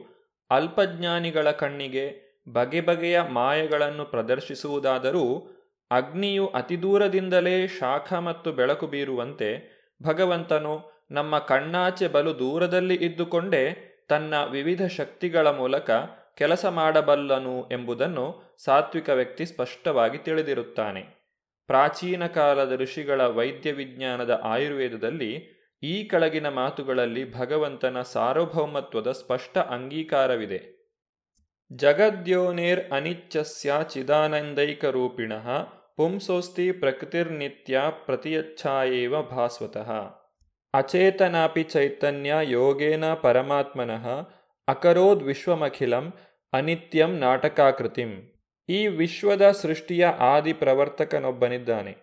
ಅಲ್ಪಜ್ಞಾನಿಗಳ ಕಣ್ಣಿಗೆ ಬಗೆ ಬಗೆಯ ಮಾಯೆಗಳನ್ನು ಪ್ರದರ್ಶಿಸುವುದಾದರೂ ಅಗ್ನಿಯು ಅತಿದೂರದಿಂದಲೇ ಶಾಖ ಮತ್ತು ಬೆಳಕು ಬೀರುವಂತೆ ಭಗವಂತನು ನಮ್ಮ ಕಣ್ಣಾಚೆ ಬಲು ದೂರದಲ್ಲಿ ಇದ್ದುಕೊಂಡೇ ತನ್ನ ವಿವಿಧ ಶಕ್ತಿಗಳ ಮೂಲಕ ಕೆಲಸ ಮಾಡಬಲ್ಲನು ಎಂಬುದನ್ನು ಸಾತ್ವಿಕ ವ್ಯಕ್ತಿ ಸ್ಪಷ್ಟವಾಗಿ ತಿಳಿದಿರುತ್ತಾನೆ. ಪ್ರಾಚೀನ ಕಾಲದ ಋಷಿಗಳ ವೈದ್ಯ ವಿಜ್ಞಾನದ ಆಯುರ್ವೇದದಲ್ಲಿ ಈ ಕೆಳಗಿನ ಮಾತುಗಳಲ್ಲಿ ಭಗವಂತನ ಸಾರ್ವಭೌಮತ್ವದ ಸ್ಪಷ್ಟ ಅಂಗೀಕಾರವಿದೆ. ಜಗದ್ಯೋನೇರ್ ಅನಿಚ್ಛಸ್ಯ ಚಿದಾನಂದೈಕರೂಪಿಣ ಪುಂಸೋಸ್ತಿ ಪ್ರಕೃತಿರ್ನಿತ್ಯ ಪ್ರತಿಯಚ್ಛಾಯೇವ ಭಾಸ್ವತಃ. ಅಚೇತನಾಪಿ ಚೈತನ್ಯ ಯೋಗೇನ ಪರಮಾತ್ಮನಃ ಅಕರೋದ್ ವಿಶ್ವಮಖಿಲಂ ಅನಿತ್ಯಂ ನಾಟಕಾಕೃತಿಂ. ಈ ವಿಶ್ವದ ಸೃಷ್ಟಿಯ ಆದಿ ಪ್ರವರ್ತಕನೊಬ್ಬನಿದ್ದಾನೆ.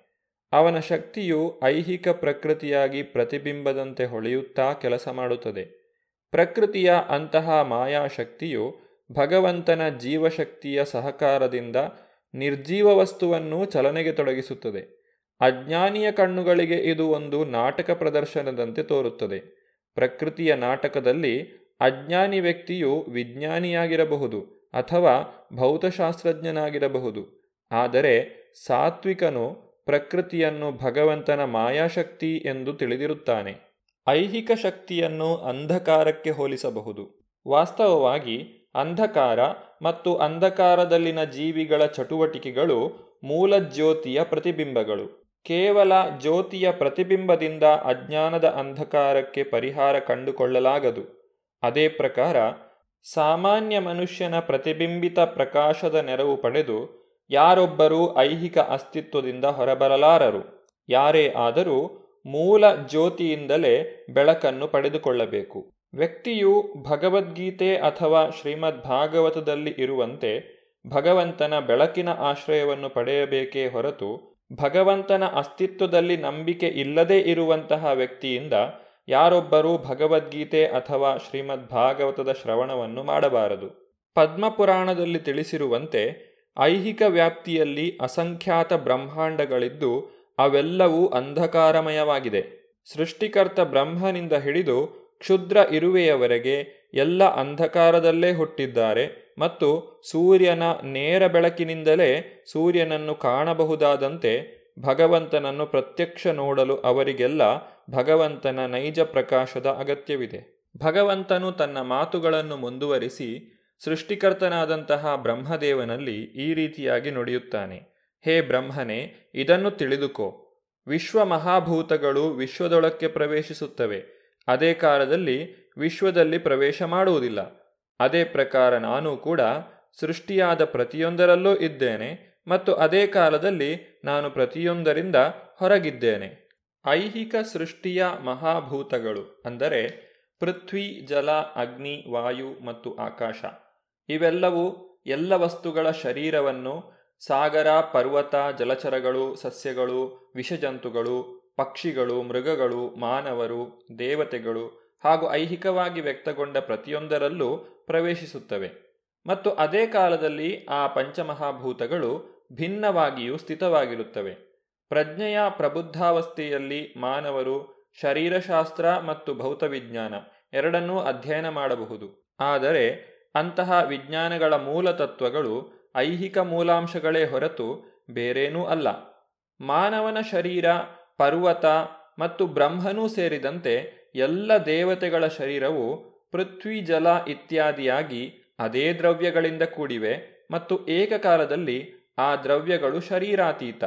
ಅವನ ಶಕ್ತಿಯು ಐಹಿಕ ಪ್ರಕೃತಿಯಾಗಿ ಪ್ರತಿಬಿಂಬದಂತೆ ಹೊಳೆಯುತ್ತಾ ಕೆಲಸ ಮಾಡುತ್ತದೆ. ಪ್ರಕೃತಿಯ ಅಂತಹ ಮಾಯಾಶಕ್ತಿಯು ಭಗವಂತನ ಜೀವಶಕ್ತಿಯ ಸಹಕಾರದಿಂದ ನಿರ್ಜೀವ ವಸ್ತುವನ್ನು ಚಲನೆಗೆ ತೊಡಗಿಸುತ್ತದೆ. ಅಜ್ಞಾನಿಯ ಕಣ್ಣುಗಳಿಗೆ ಇದು ಒಂದು ನಾಟಕ ಪ್ರದರ್ಶನದಂತೆ ತೋರುತ್ತದೆ. ಪ್ರಕೃತಿಯ ನಾಟಕದಲ್ಲಿ ಅಜ್ಞಾನಿ ವ್ಯಕ್ತಿಯು ವಿಜ್ಞಾನಿಯಾಗಿರಬಹುದು ಅಥವಾ ಭೌತಶಾಸ್ತ್ರಜ್ಞನಾಗಿರಬಹುದು. ಆದರೆ ಸಾತ್ವಿಕನು ಪ್ರಕೃತಿಯನ್ನು ಭಗವಂತನ ಮಾಯಾಶಕ್ತಿ ಎಂದು ತಿಳಿದಿರುತ್ತಾನೆ. ಐಹಿಕ ಶಕ್ತಿಯನ್ನು ಅಂಧಕಾರಕ್ಕೆ ಹೋಲಿಸಬಹುದು. ವಾಸ್ತವವಾಗಿ ಅಂಧಕಾರ ಮತ್ತು ಅಂಧಕಾರದಲ್ಲಿನ ಜೀವಿಗಳ ಚಟುವಟಿಕೆಗಳು ಮೂಲ ಜ್ಯೋತಿಯ ಪ್ರತಿಬಿಂಬಗಳು. ಕೇವಲ ಜ್ಯೋತಿಯ ಪ್ರತಿಬಿಂಬದಿಂದ ಅಜ್ಞಾನದ ಅಂಧಕಾರಕ್ಕೆ ಪರಿಹಾರ ಕಂಡುಕೊಳ್ಳಲಾಗದು. ಅದೇ ಪ್ರಕಾರ ಸಾಮಾನ್ಯ ಮನುಷ್ಯನ ಪ್ರತಿಬಿಂಬಿತ ಪ್ರಕಾಶದ ನೆರವು ಪಡೆದು ಯಾರೊಬ್ಬರೂ ಐಹಿಕ ಅಸ್ತಿತ್ವದಿಂದ ಹೊರಬರಲಾರರು. ಯಾರೇ ಆದರೂ ಮೂಲ ಜ್ಯೋತಿಯಿಂದಲೇ ಬೆಳಕನ್ನು ಪಡೆದುಕೊಳ್ಳಬೇಕು. ವ್ಯಕ್ತಿಯು ಭಗವದ್ಗೀತೆ ಅಥವಾ ಶ್ರೀಮದ್ ಭಾಗವತದಲ್ಲಿ ಇರುವಂತೆ ಭಗವಂತನ ಬೆಳಕಿನ ಆಶ್ರಯವನ್ನು ಪಡೆಯಬೇಕೇ ಹೊರತು ಭಗವಂತನ ಅಸ್ತಿತ್ವದಲ್ಲಿ ನಂಬಿಕೆ ಇಲ್ಲದೇ ಇರುವಂತಹ ವ್ಯಕ್ತಿಯಿಂದ ಯಾರೊಬ್ಬರೂ ಭಗವದ್ಗೀತೆ ಅಥವಾ ಶ್ರೀಮದ್ ಭಾಗವತದ ಶ್ರವಣವನ್ನು ಮಾಡಬಾರದು. ಪದ್ಮಪುರಾಣದಲ್ಲಿ ತಿಳಿಸಿರುವಂತೆ ಐಹಿಕ ವ್ಯಾಪ್ತಿಯಲ್ಲಿ ಅಸಂಖ್ಯಾತ ಬ್ರಹ್ಮಾಂಡಗಳಿದ್ದು ಅವೆಲ್ಲವೂ ಅಂಧಕಾರಮಯವಾಗಿದೆ. ಸೃಷ್ಟಿಕರ್ತ ಬ್ರಹ್ಮನಿಂದ ಹಿಡಿದು ಕ್ಷುದ್ರ ಇರುವೆಯವರೆಗೆ ಎಲ್ಲ ಅಂಧಕಾರದಲ್ಲೇ ಹುಟ್ಟಿದ್ದಾರೆ ಮತ್ತು ಸೂರ್ಯನ ನೇರ ಬೆಳಕಿನಿಂದಲೇ ಸೂರ್ಯನನ್ನು ಕಾಣಬಹುದಾದಂತೆ ಭಗವಂತನನ್ನು ಪ್ರತ್ಯಕ್ಷ ನೋಡಲು ಅವರಿಗೆಲ್ಲ ಭಗವಂತನ ನೈಜ ಪ್ರಕಾಶದ ಅಗತ್ಯವಿದೆ. ಭಗವಂತನು ತನ್ನ ಮಾತುಗಳನ್ನು ಮುಂದುವರಿಸಿ ಸೃಷ್ಟಿಕರ್ತನಾದಂತಹ ಬ್ರಹ್ಮದೇವನಲ್ಲಿ ಈ ರೀತಿಯಾಗಿ ನುಡಿಯುತ್ತಾನೆ. ಹೇ ಬ್ರಹ್ಮನೇ, ಇದನ್ನು ತಿಳಿದುಕೋ. ವಿಶ್ವ ಮಹಾಭೂತಗಳು ವಿಶ್ವದೊಳಕ್ಕೆ ಪ್ರವೇಶಿಸುತ್ತವೆ. ಅದೇ ಕಾಲದಲ್ಲಿ ವಿಶ್ವದಲ್ಲಿ ಪ್ರವೇಶ ಮಾಡುವುದಿಲ್ಲ. ಅದೇ ಪ್ರಕಾರ ನಾನು ಕೂಡ ಸೃಷ್ಟಿಯಾದ ಪ್ರತಿಯೊಂದರಲ್ಲೂ ಇದ್ದೇನೆ ಮತ್ತು ಅದೇ ಕಾಲದಲ್ಲಿ ನಾನು ಪ್ರತಿಯೊಂದರಿಂದ ಹೊರಗಿದ್ದೇನೆ. ಐಹಿಕ ಸೃಷ್ಟಿಯ ಮಹಾಭೂತಗಳು ಅಂದರೆ ಪೃಥ್ವಿ, ಜಲ, ಅಗ್ನಿ, ವಾಯು ಮತ್ತು ಆಕಾಶ. ಇವೆಲ್ಲವೂ ಎಲ್ಲ ವಸ್ತುಗಳ ಶರೀರವನ್ನು ಸಾಗರ, ಪರ್ವತ, ಜಲಚರಗಳು, ಸಸ್ಯಗಳು, ವಿಷಜಂತುಗಳು, ಪಕ್ಷಿಗಳು, ಮೃಗಗಳು, ಮಾನವರು, ದೇವತೆಗಳು ಹಾಗೂ ಐಹಿಕವಾಗಿ ವ್ಯಕ್ತಗೊಂಡ ಪ್ರತಿಯೊಂದರಲ್ಲೂ ಪ್ರವೇಶಿಸುತ್ತವೆ. ಮತ್ತು ಅದೇ ಕಾಲದಲ್ಲಿ ಆ ಪಂಚಮಹಾಭೂತಗಳು ಭಿನ್ನವಾಗಿಯೂ ಸ್ಥಿತವಾಗಿರುತ್ತವೆ. ಪ್ರಜ್ಞೆಯ ಪ್ರಬುದ್ಧಾವಸ್ಥೆಯಲ್ಲಿ ಮಾನವರು ಶರೀರಶಾಸ್ತ್ರ ಮತ್ತು ಭೌತವಿಜ್ಞಾನ ಎರಡನ್ನೂ ಅಧ್ಯಯನ ಮಾಡಬಹುದು. ಆದರೆ ಅಂತಹ ವಿಜ್ಞಾನಗಳ ಮೂಲ ತತ್ವಗಳು ಐಹಿಕ ಮೂಲಾಂಶಗಳೇ ಹೊರತು ಬೇರೇನೂ ಅಲ್ಲ. ಮಾನವನ ಶರೀರ, ಪರ್ವತ ಮತ್ತು ಬ್ರಹ್ಮನೂ ಸೇರಿದಂತೆ ಎಲ್ಲ ದೇವತೆಗಳ ಶರೀರವು ಪೃಥ್ವಿ, ಜಲ ಇತ್ಯಾದಿಯಾಗಿ ಅದೇ ದ್ರವ್ಯಗಳಿಂದ ಕೂಡಿವೆ ಮತ್ತು ಏಕಕಾಲದಲ್ಲಿ ಆ ದ್ರವ್ಯಗಳು ಶರೀರಾತೀತ.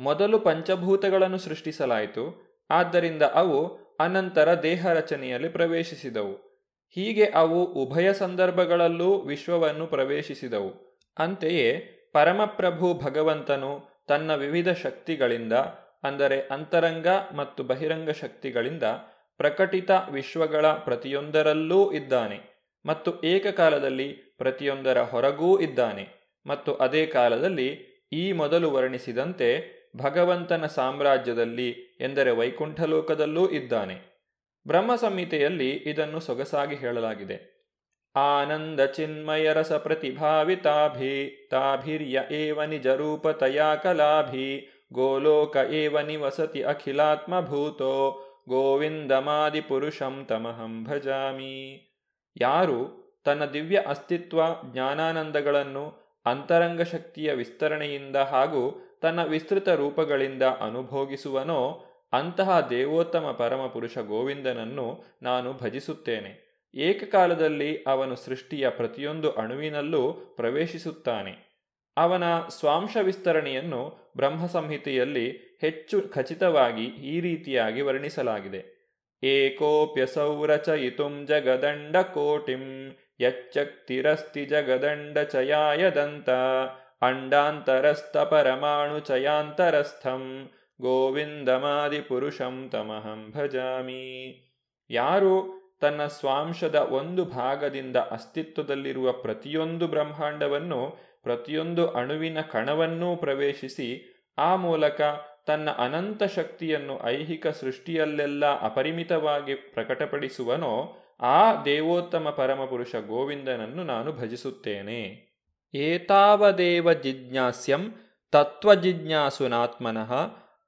ಮೊದಲು ಪಂಚಭೂತಗಳನ್ನು ಸೃಷ್ಟಿಸಲಾಯಿತು, ಆದ್ದರಿಂದ ಅವು ಅನಂತರ ದೇಹ ರಚನೆಯಲ್ಲಿ ಪ್ರವೇಶಿಸಿದವು. ಹೀಗೆ ಅವು ಉಭಯ ಸಂದರ್ಭಗಳಲ್ಲೂ ವಿಶ್ವವನ್ನು ಪ್ರವೇಶಿಸಿದವು. ಅಂತೆಯೇ ಪರಮಪ್ರಭು ಭಗವಂತನು ತನ್ನ ವಿವಿಧ ಶಕ್ತಿಗಳಿಂದ, ಅಂದರೆ ಅಂತರಂಗ ಮತ್ತು ಬಹಿರಂಗ ಶಕ್ತಿಗಳಿಂದ ಪ್ರಕಟಿತ ವಿಶ್ವಗಳ ಪ್ರತಿಯೊಂದರಲ್ಲೂ ಇದ್ದಾನೆ ಮತ್ತು ಏಕಕಾಲದಲ್ಲಿ ಪ್ರತಿಯೊಂದರ ಹೊರಗೂ ಇದ್ದಾನೆ ಮತ್ತು ಅದೇ ಕಾಲದಲ್ಲಿ ಈ ಮೊದಲು ವರ್ಣಿಸಿದಂತೆ ಭಗವಂತನ ಸಾಮ್ರಾಜ್ಯದಲ್ಲಿ ಎಂದರೆ ವೈಕುಂಠಲೋಕದಲ್ಲೂ ಇದ್ದಾನೆ. ಬ್ರಹ್ಮ ಸಂಹಿತೆಯಲ್ಲಿ ಇದನ್ನು ಸೊಗಸಾಗಿ ಹೇಳಲಾಗಿದೆ. ಆನಂದ ಚಿನ್ಮಯ ರಸ ಪ್ರತಿಭಾವಿತಾಭಿ, ತಾಭಿರ್ಯ ಏವ ನಿಜ ರೂಪತಯಾ ಕಲಾಭಿ, ಗೋಲೋಕ ಏವ ನಿವಸತಿ ಅಖಿಲಾತ್ಮಭೂತೋ ಗೋವಿಂದಮಾದಿ ಪುರುಷಂ ತಮಹಂ ಭಜಾಮಿ. ಯಾರು ತನ್ನ ದಿವ್ಯ ಅಸ್ತಿತ್ವ, ಜ್ಞಾನಾನಂದಗಳನ್ನು ಅಂತರಂಗ ಶಕ್ತಿಯ ವಿಸ್ತರಣೆಯಿಂದ ಹಾಗೂ ತನ್ನ ವಿಸ್ತೃತ ರೂಪಗಳಿಂದ ಅನುಭೋಗಿಸುವನೋ, ಅಂತಹ ದೇವೋತ್ತಮ ಪರಮಪುರುಷ ಗೋವಿಂದನನ್ನು ನಾನು ಭಜಿಸುತ್ತೇನೆ. ಏಕಕಾಲದಲ್ಲಿ ಅವನು ಸೃಷ್ಟಿಯ ಪ್ರತಿಯೊಂದು ಅಣುವಿನಲ್ಲೂ ಪ್ರವೇಶಿಸುತ್ತಾನೆ. ಅವನ ಸ್ವಾಂಶ ವಿಸ್ತರಣೆಯನ್ನು ಬ್ರಹ್ಮ ಸಂಹಿತೆಯಲ್ಲಿ ಹೆಚ್ಚು ಖಚಿತವಾಗಿ ಈ ರೀತಿಯಾಗಿ ವರ್ಣಿಸಲಾಗಿದೆ. ಏಕೋಪ್ಯಸೌರಚಯಿತುಂ ಜಗದಂಡ ಕೋಟಿಂ ಯಚ್ಚಕ್ತಿರಸ್ತಿ ಜಗದಂಡ ಚಯಾಯದಂತ ಅಂಡಾಂತರಸ್ಥ ಪರಮಾಣು ಚಯಾಂತರಸ್ಥಂ ಗೋವಿಂದಮಾದಿಪುರುಷಂ ತಮಹಂ ಭಜಾಮಿ. ಯಾರು ತನ್ನ ಸ್ವಾಂಶದ ಒಂದು ಭಾಗದಿಂದ ಅಸ್ತಿತ್ವದಲ್ಲಿರುವ ಪ್ರತಿಯೊಂದು ಬ್ರಹ್ಮಾಂಡವನ್ನು, ಪ್ರತಿಯೊಂದು ಅಣುವಿನ ಕಣವನ್ನೂ ಪ್ರವೇಶಿಸಿ, ಆ ಮೂಲಕ ತನ್ನ ಅನಂತ ಶಕ್ತಿಯನ್ನು ಐಹಿಕ ಸೃಷ್ಟಿಯಲ್ಲೆಲ್ಲ ಅಪರಿಮಿತವಾಗಿ ಪ್ರಕಟಪಡಿಸುವನೋ, ಆ ದೇವೋತ್ತಮ ಪರಮಪುರುಷ ಗೋವಿಂದನನ್ನು ನಾನು ಭಜಿಸುತ್ತೇನೆ. ಏತಾವದೇವ ಜಿಜ್ಞಾಸ್ಯಂ ತತ್ವಜಿಜ್ಞಾಸುನಾತ್ಮನಃ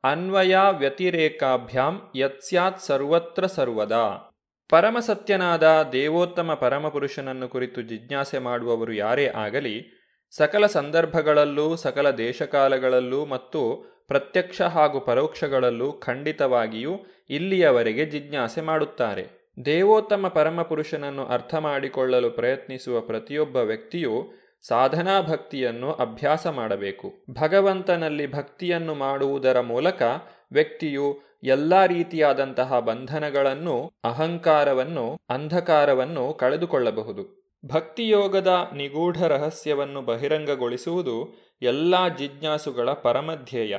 ಅನ್ವಯ ವ್ಯತಿರೇಕಾಭ್ಯಾಂ ಯತ್ಸ್ಯಾತ್ ಸರ್ವತ್ರ ಸರ್ವದಾ. ಪರಮಸತ್ಯನಾದ ದೇವೋತ್ತಮ ಪರಮಪುರುಷನನ್ನು ಕುರಿತು ಜಿಜ್ಞಾಸೆ ಮಾಡುವವರು ಯಾರೇ ಆಗಲಿ, ಸಕಲ ಸಂದರ್ಭಗಳಲ್ಲೂ, ಸಕಲ ದೇಶಕಾಲಗಳಲ್ಲೂ ಮತ್ತು ಪ್ರತ್ಯಕ್ಷ ಹಾಗೂ ಪರೋಕ್ಷಗಳಲ್ಲೂ ಖಂಡಿತವಾಗಿಯೂ ಇಲ್ಲಿಯವರೆಗೆ ಜಿಜ್ಞಾಸೆ ಮಾಡುತ್ತಾರೆ. ದೇವೋತ್ತಮ ಪರಮಪುರುಷನನ್ನು ಅರ್ಥ ಮಾಡಿಕೊಳ್ಳಲು ಪ್ರಯತ್ನಿಸುವ ಪ್ರತಿಯೊಬ್ಬ ವ್ಯಕ್ತಿಯು ಸಾಧನಾ ಭಕ್ತಿಯನ್ನು ಅಭ್ಯಾಸ ಮಾಡಬೇಕು. ಭಗವಂತನಲ್ಲಿ ಭಕ್ತಿಯನ್ನು ಮಾಡುವುದರ ಮೂಲಕ ವ್ಯಕ್ತಿಯು ಎಲ್ಲ ರೀತಿಯಾದಂತಹ ಬಂಧನಗಳನ್ನು, ಅಹಂಕಾರವನ್ನು, ಅಂಧಕಾರವನ್ನು ಕಳೆದುಕೊಳ್ಳಬಹುದು. ಭಕ್ತಿಯೋಗದ ನಿಗೂಢ ರಹಸ್ಯವನ್ನು ಬಹಿರಂಗಗೊಳಿಸುವುದು ಎಲ್ಲ ಜಿಜ್ಞಾಸುಗಳ ಪರಮಧ್ಯೇಯ.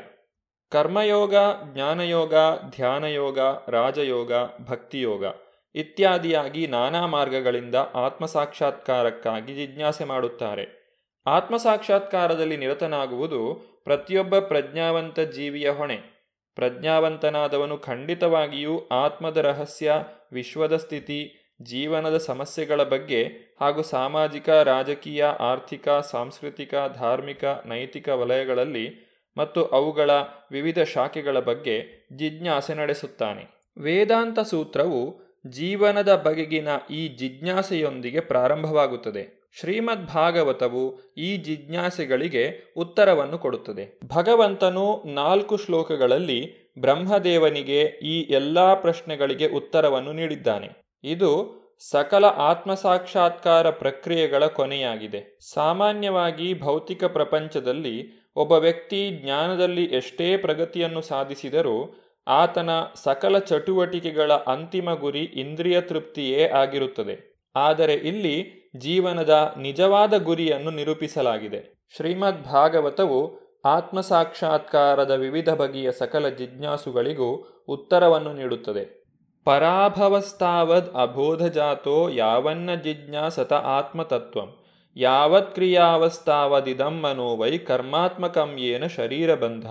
ಕರ್ಮಯೋಗ, ಜ್ಞಾನಯೋಗ, ಧ್ಯಾನಯೋಗ, ರಾಜಯೋಗ, ಭಕ್ತಿಯೋಗ. ಇತ್ಯಾದಿಯಾಗಿ ನಾನಾ ಮಾರ್ಗಗಳಿಂದ ಆತ್ಮಸಾಕ್ಷಾತ್ಕಾರಕ್ಕಾಗಿ ಜಿಜ್ಞಾಸೆ ಮಾಡುತ್ತಾರೆ. ಆತ್ಮಸಾಕ್ಷಾತ್ಕಾರದಲ್ಲಿ ನಿರತನಾಗುವುದು ಪ್ರತಿಯೊಬ್ಬ ಪ್ರಜ್ಞಾವಂತ ಜೀವಿಯ ಹೊಣೆ. ಪ್ರಜ್ಞಾವಂತನಾದವನು ಖಂಡಿತವಾಗಿಯೂ ಆತ್ಮದ ರಹಸ್ಯ, ವಿಶ್ವದ ಸ್ಥಿತಿ, ಜೀವನದ ಸಮಸ್ಯೆಗಳ ಬಗ್ಗೆ ಹಾಗೂ ಸಾಮಾಜಿಕ, ರಾಜಕೀಯ, ಆರ್ಥಿಕ, ಸಾಂಸ್ಕೃತಿಕ, ಧಾರ್ಮಿಕ, ನೈತಿಕ ವಲಯಗಳಲ್ಲಿ ಮತ್ತು ಅವುಗಳ ವಿವಿಧ ಶಾಖೆಗಳ ಬಗ್ಗೆ ಜಿಜ್ಞಾಸೆ ನಡೆಸುತ್ತಾನೆ. ವೇದಾಂತ ಸೂತ್ರವು ಜೀವನದ ಬಗೆಗಿನ ಈ ಜಿಜ್ಞಾಸೆಯೊಂದಿಗೆ ಪ್ರಾರಂಭವಾಗುತ್ತದೆ. ಶ್ರೀಮದ್ ಭಾಗವತವು ಈ ಜಿಜ್ಞಾಸೆಗಳಿಗೆ ಉತ್ತರವನ್ನು ಕೊಡುತ್ತದೆ. ಭಗವಂತನು ನಾಲ್ಕು ಶ್ಲೋಕಗಳಲ್ಲಿ ಬ್ರಹ್ಮದೇವನಿಗೆ ಈ ಎಲ್ಲಾ ಪ್ರಶ್ನೆಗಳಿಗೆ ಉತ್ತರವನ್ನು ನೀಡಿದ್ದಾನೆ. ಇದು ಸಕಲ ಆತ್ಮಸಾಕ್ಷಾತ್ಕಾರ ಪ್ರಕ್ರಿಯೆಗಳ ಕೊನೆಯಾಗಿದೆ. ಸಾಮಾನ್ಯವಾಗಿ ಭೌತಿಕ ಪ್ರಪಂಚದಲ್ಲಿ ಒಬ್ಬ ವ್ಯಕ್ತಿ ಜ್ಞಾನದಲ್ಲಿ ಎಷ್ಟೇ ಪ್ರಗತಿಯನ್ನು ಸಾಧಿಸಿದರೂ ಆತನ ಸಕಲ ಚಟುವಟಿಕೆಗಳ ಅಂತಿಮ ಗುರಿ ಇಂದ್ರಿಯ ತೃಪ್ತಿಯೇ ಆಗಿರುತ್ತದೆ. ಆದರೆ ಇಲ್ಲಿ ಜೀವನದ ನಿಜವಾದ ಗುರಿಯನ್ನು ನಿರೂಪಿಸಲಾಗಿದೆ. ಶ್ರೀಮದ್ ಭಾಗವತವು ಆತ್ಮಸಾಕ್ಷಾತ್ಕಾರದ ವಿವಿಧ ಬಗೆಯ ಸಕಲ ಜಿಜ್ಞಾಸುಗಳಿಗೂ ಉತ್ತರವನ್ನು ನೀಡುತ್ತದೆ. ಪರಾಭವಸ್ತಾವದ್ ಅಬೋಧಜಾತೋ ಯಾವನ್ನ ಜಿಜ್ಞಾಸತ ಆತ್ಮತತ್ವಂ, ಯಾವತ್ ಕ್ರಿಯಾವಸ್ತಾವದಿದಂ ಮನೋವೈ ಕರ್ಮಾತ್ಮಕಂ ಏನ ಶರೀರಬಂಧ.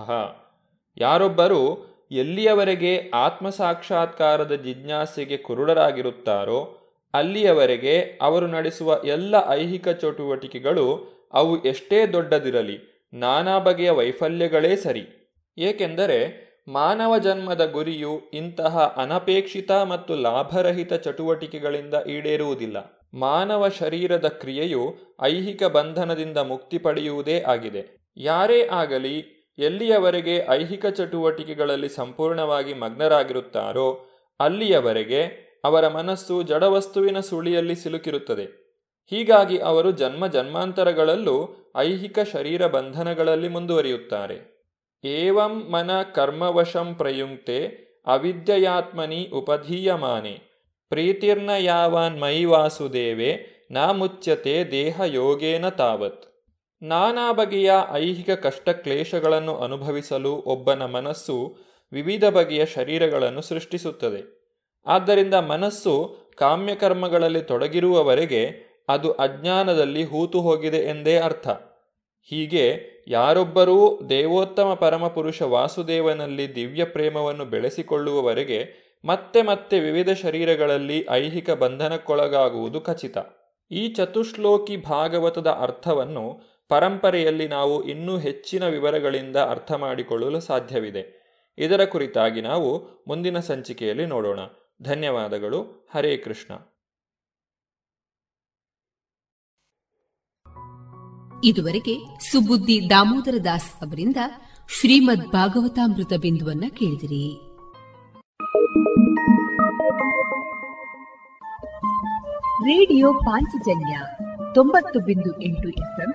ಯಾರೊಬ್ಬರು ಎಲ್ಲಿಯವರೆಗೆ ಆತ್ಮಸಾಕ್ಷಾತ್ಕಾರದ ಜಿಜ್ಞಾಸೆಗೆ ಕುರುಡರಾಗಿರುತ್ತಾರೋ, ಅಲ್ಲಿಯವರೆಗೆ ಅವರು ನಡೆಸುವ ಎಲ್ಲ ಐಹಿಕ ಚಟುವಟಿಕೆಗಳು ಅವು ಎಷ್ಟೇ ದೊಡ್ಡದಿರಲಿ, ನಾನಾ ಬಗೆಯ ವೈಫಲ್ಯಗಳೇ ಸರಿ. ಏಕೆಂದರೆ ಮಾನವ ಜನ್ಮದ ಗುರಿಯು ಇಂತಹ ಅನಪೇಕ್ಷಿತ ಮತ್ತು ಲಾಭರಹಿತ ಚಟುವಟಿಕೆಗಳಿಂದ ಈಡೇರುವುದಿಲ್ಲ. ಮಾನವ ಶರೀರದ ಕ್ರಿಯೆಯು ಐಹಿಕ ಬಂಧನದಿಂದ ಮುಕ್ತಿ ಪಡೆಯುವುದೇ ಆಗಿದೆ. ಯಾರೇ ಆಗಲಿ ಎಲ್ಲಿಯವರೆಗೆ ಐಹಿಕ ಚಟುವಟಿಕೆಗಳಲ್ಲಿ ಸಂಪೂರ್ಣವಾಗಿ ಮಗ್ನರಾಗಿರುತ್ತಾರೋ, ಅಲ್ಲಿಯವರೆಗೆ ಅವರ ಮನಸ್ಸು ಜಡವಸ್ತುವಿನ ಸುಳಿಯಲ್ಲಿ ಸಿಲುಕಿರುತ್ತದೆ. ಹೀಗಾಗಿ ಅವರು ಜನ್ಮ ಜನ್ಮಾಂತರಗಳಲ್ಲೂ ಐಹಿಕ ಶರೀರ ಬಂಧನಗಳಲ್ಲಿ ಮುಂದುವರಿಯುತ್ತಾರೆ. ಏವಂ ಮನ ಕರ್ಮವಶಂ ಪ್ರಯುಕ್ತೆ ಅವಿದ್ಯಯಾತ್ಮನಿ ಉಪಧೀಯಮಾನೆ. ಪ್ರೀತಿರ್ನ ಯಾವಾನ್ ಮೈ ವಾಸುದೇವೆ ನಾ ಮುಚ್ಯತೆ ದೇಹ ಯೋಗೇನ ತಾವತ್. ನಾನಾ ಬಗೆಯ ಐಹಿಕ ಕಷ್ಟ ಕ್ಲೇಶಗಳನ್ನು ಅನುಭವಿಸಲು ಒಬ್ಬನ ಮನಸ್ಸು ವಿವಿಧ ಬಗೆಯ ಶರೀರಗಳನ್ನು ಸೃಷ್ಟಿಸುತ್ತದೆ. ಆದ್ದರಿಂದ ಮನಸ್ಸು ಕಾಮ್ಯಕರ್ಮಗಳಲ್ಲಿ ತೊಡಗಿರುವವರೆಗೆ ಅದು ಅಜ್ಞಾನದಲ್ಲಿ ಹೂತು ಹೋಗಿದೆ ಎಂದೇ ಅರ್ಥ. ಹೀಗೆ ಯಾರೊಬ್ಬರೂ ದೇವೋತ್ತಮ ಪರಮಪುರುಷ ವಾಸುದೇವನಲ್ಲಿ ದಿವ್ಯ ಪ್ರೇಮವನ್ನು ಬೆಳೆಸಿಕೊಳ್ಳುವವರೆಗೆ ಮತ್ತೆ ಮತ್ತೆ ವಿವಿಧ ಶರೀರಗಳಲ್ಲಿ ಐಹಿಕ ಬಂಧನಕ್ಕೊಳಗಾಗುವುದು ಖಚಿತ. ಈ ಚತುಶ್ಲೋಕಿ ಭಾಗವತದ ಅರ್ಥವನ್ನು ಪರಂಪರೆಯಲ್ಲಿ ನಾವು ಇನ್ನೂ ಹೆಚ್ಚಿನ ವಿವರಗಳಿಂದ ಅರ್ಥ ಮಾಡಿಕೊಳ್ಳಲು ಸಾಧ್ಯವಿದೆ. ಇದರ ಕುರಿತಾಗಿ ನಾವು ಮುಂದಿನ ಸಂಚಿಕೆಯಲ್ಲಿ ನೋಡೋಣ. ಧನ್ಯವಾದಗಳು. ಹರೇ ಕೃಷ್ಣ. ಇದುವರೆಗೆ ಸುಬುದ್ದಿ ದಾಮೋದರ ದಾಸ್ ಅವರಿಂದ ಶ್ರೀಮದ್ ಭಾಗವತಾಮೃತ ಬಿಂದುವನ್ನ ಕೇಳಿದಿರಿ. ರೇಡಿಯೋ ಪಾಂಚಜನ್ಯ ತೊಂಬತ್ತು ಬಿಂದು ಎಂಟು ಎಫ್ಎಂ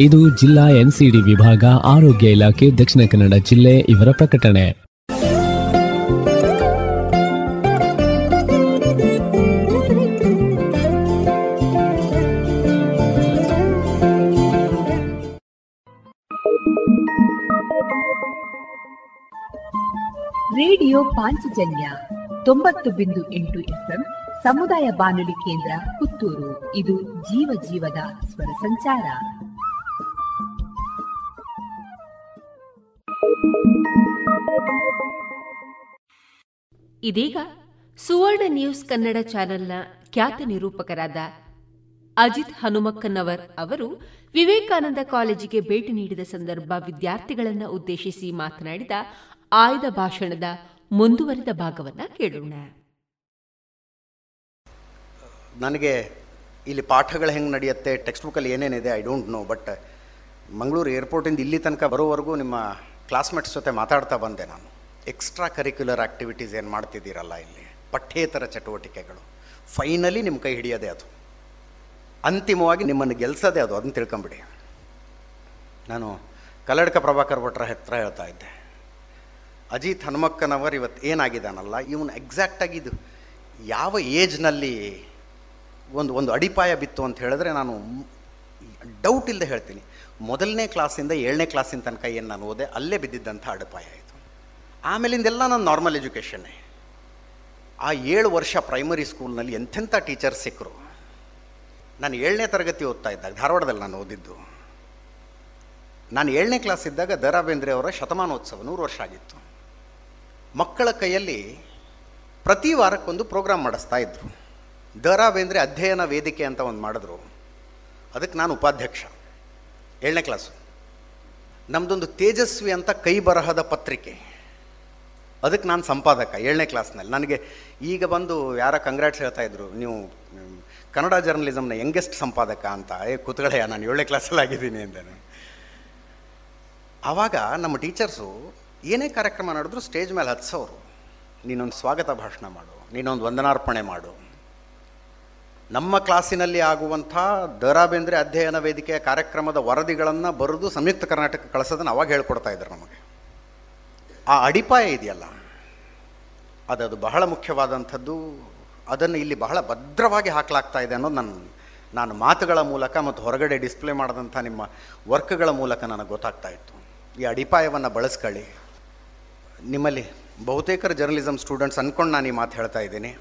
ಇದು ಜಿಲ್ಲಾ ಎನ್ಸಿಡಿ ವಿಭಾಗ, ಆರೋಗ್ಯ ಇಲಾಖೆ, ದಕ್ಷಿಣ ಕನ್ನಡ ಜಿಲ್ಲೆ ಇವರ ಪ್ರಕಟಣೆ. ರೇಡಿಯೋ ಪಾಂಚಜನ್ಯ ತೊಂಬತ್ತು ಬಿಂದು ಎಂಟು ಎಫ್ಎಂ ಸಮುದಾಯ ಬಾನುಲಿ ಕೇಂದ್ರ ಪುತ್ತೂರು. ಇದು ಜೀವ ಜೀವದ ಸ್ವರ ಸಂಚಾರ. ಇದೀಗ ಸುವರ್ಣ ನ್ಯೂಸ್ ಕನ್ನಡ ಚಾನೆಲ್ನ ಖ್ಯಾತ ನಿರೂಪಕರಾದ ಅಜಿತ್ ಹನುಮಕ್ಕನವರ್ ಅವರು ವಿವೇಕಾನಂದ ಕಾಲೇಜಿಗೆ ಭೇಟಿ ನೀಡಿದ ಸಂದರ್ಭ ವಿದ್ಯಾರ್ಥಿಗಳನ್ನು ಉದ್ದೇಶಿಸಿ ಮಾತನಾಡಿದ ಆಯ್ದ ಭಾಷಣದ ಮುಂದುವರಿದ ಭಾಗವನ್ನ ಕೇಳೋಣ. ನನಗೆ ಇಲ್ಲಿ ಪಾಠಗಳು ಹೆಂಗೆ ನಡೆಯುತ್ತೆ ಟೆಕ್ಸ್ಟ್ ಬುಕ್ಕಲ್ಲಿ ಏನೇನಿದೆ I don't know but Mangaluru ಏರ್ಪೋರ್ಟಿಂದ ಇಲ್ಲಿ ತನಕ ಬರೋವರೆಗೂ ನಿಮ್ಮ ಕ್ಲಾಸ್ಮೇಟ್ಸ್ ಜೊತೆ ಮಾತಾಡ್ತಾ ಬಂದೆ ನಾನು. ಎಕ್ಸ್ಟ್ರಾ ಕರಿಕ್ಯುಲರ್ ಆ್ಯಕ್ಟಿವಿಟೀಸ್ ಏನು ಮಾಡ್ತಿದ್ದೀರಲ್ಲ ಇಲ್ಲಿ? ಪಠ್ಯೇತರ ಚಟುವಟಿಕೆಗಳು. ಫೈನಲಿ ನಿಮ್ಮ ಕೈ ಹಿಡಿಯೋದೇ ಅದು. ಅಂತಿಮವಾಗಿ ನಿಮ್ಮನ್ನು ಗೆಲ್ಸೋದೇ ಅದು, ಅದನ್ನು ತಿಳ್ಕೊಂಬಿಡಿ. ನಾನು ಕಲ್ಲಡ್ಕ ಪ್ರಭಾಕರ್ ಭಟ್ರ ಹತ್ರ ಹೇಳ್ತಾ ಇದ್ದೆ. ಅಜಿತ್ ಹನುಮಕ್ಕನವರು ಇವತ್ತು ಏನಾಗಿದ್ದಾನಲ್ಲ, ಇವನು ಎಕ್ಸಾಕ್ಟಾಗಿ ಇದು ಯಾವ ಏಜ್ನಲ್ಲಿ ಒಂದು ಒಂದು ಅಡಿಪಾಯ ಬಿತ್ತು ಅಂತ ಹೇಳಿದ್ರೆ ನಾನು ಡೌಟ್ ಇಲ್ಲದೆ ಹೇಳ್ತೀನಿ. ಮೊದಲನೇ ಕ್ಲಾಸಿಂದ ಏಳನೇ ಕ್ಲಾಸಿನ ತನಕ ಏನು ನಾನು ಓದೆ, ಅಲ್ಲೇ ಬಿದ್ದಿದ್ದಂಥ ಅಡಿಪಾಯ ಆಯಿತು ಆಮೇಲಿಂದೆಲ್ಲ ನಾನು ನಾರ್ಮಲ್ ಎಜುಕೇಷನ್ನೇ ಆ ಏಳು ವರ್ಷ ಪ್ರೈಮರಿ ಸ್ಕೂಲ್ನಲ್ಲಿ ಎಂಥೆಂಥ ಟೀಚರ್ಸ್ ಸಿಕ್ಕರು ನಾನು ಏಳನೇ ತರಗತಿ ಓದ್ತಾ ಇದ್ದಾಗ, ಧಾರವಾಡದಲ್ಲಿ ನಾನು ಓದಿದ್ದು. ನಾನು ಏಳನೇ ಕ್ಲಾಸ್ ಇದ್ದಾಗ ದ ರಾ ಬೇಂದ್ರೆ ಅವರ ಶತಮಾನೋತ್ಸವ, ನೂರು ವರ್ಷ ಆಗಿತ್ತು. ಮಕ್ಕಳ ಕೈಯಲ್ಲಿ ಪ್ರತಿ ವಾರಕ್ಕೊಂದು ಪ್ರೋಗ್ರಾಮ್ ಮಾಡಿಸ್ತಾ ಇದ್ರು. ದ ರಾ ಬೇಂದ್ರೆ ಅಧ್ಯಯನ ವೇದಿಕೆ ಅಂತ ಒಂದು ಮಾಡಿದ್ರು. ಅದಕ್ಕೆ ನಾನು ಉಪಾಧ್ಯಕ್ಷ. ಏಳನೇ ಕ್ಲಾಸು ನಮ್ಮದೊಂದು ತೇಜಸ್ವಿ ಅಂತ ಕೈ ಬರಹದ ಪತ್ರಿಕೆ. ಅದಕ್ಕೆ ನಾನು ಸಂಪಾದಕ ಏಳನೇ ಕ್ಲಾಸ್ನಲ್ಲಿ ನನಗೆ ಈಗ ಬಂದು ಯಾರ ಕಂಗ್ರಾಟ್ಸ್ ಹೇಳ್ತಾ ಇದ್ರು. ನೀವು ಕನ್ನಡ ಜರ್ನಲಿಸಮ್ನ ಯಂಗೆಸ್ಟ್ ಸಂಪಾದಕ ಅಂತ. ಏ ಕುತ್ಗಳೆಯ ನಾನು ಏಳನೇ ಕ್ಲಾಸಲ್ಲಿ ಆಗಿದ್ದೀನಿ ಅಂತಾನೆ ಆವಾಗ ನಮ್ಮ ಟೀಚರ್ಸು ಏನೇ ಕಾರ್ಯಕ್ರಮ ನಡೆದ್ರು ಸ್ಟೇಜ್ ಮೇಲೆ ಹತ್ಸೋರು. ನೀನೊಂದು ಸ್ವಾಗತ ಭಾಷಣ ಮಾಡು. ನೀನೊಂದು ವಂದನಾರ್ಪಣೆ ಮಾಡು. ನಮ್ಮ ಕ್ಲಾಸಿನಲ್ಲಿ ಆಗುವಂಥ ದ ರಾ ಬೇಂದ್ರೆ ಅಧ್ಯಯನ ವೇದಿಕೆಯ ಕಾರ್ಯಕ್ರಮದ ವರದಿಗಳನ್ನು ಬರೆದು ಸಂಯುಕ್ತ ಕರ್ನಾಟಕ ಕಳಿಸೋದನ್ನು ಅವಾಗ ಹೇಳ್ಕೊಡ್ತಾ ಇದ್ರು ನಮಗೆ. ಆ ಅಡಿಪಾಯ ಇದೆಯಲ್ಲ, ಅದದು ಬಹಳ ಮುಖ್ಯವಾದಂಥದ್ದು, ಅದನ್ನು ಇಲ್ಲಿ ಬಹಳ ಭದ್ರವಾಗಿ ಹಾಕಲಾಗ್ತಾ ಇದೆ ಅನ್ನೋದು ನನ್ನ ನಾನು ಮಾತುಗಳ ಮೂಲಕ ಮತ್ತು ಹೊರಗಡೆ ಡಿಸ್ಪ್ಲೇ ಮಾಡಿದಂಥ ನಿಮ್ಮ ವರ್ಕ್ಗಳ ಮೂಲಕ ನನಗೆ ಗೊತ್ತಾಗ್ತಾ ಇತ್ತು. ಈ ಅಡಿಪಾಯವನ್ನು ಬಳಸ್ಕೊಳ್ಳಿ. ನಿಮ್ಮಲ್ಲಿ ಬಹುತೇಕರ ಜರ್ನಲಿಸಮ್ ಸ್ಟೂಡೆಂಟ್ಸ್ ಅಂದ್ಕೊಂಡು ನಾನು ಈ ಮಾತು ಹೇಳ್ತಾ ಇದ್ದೀನಿ.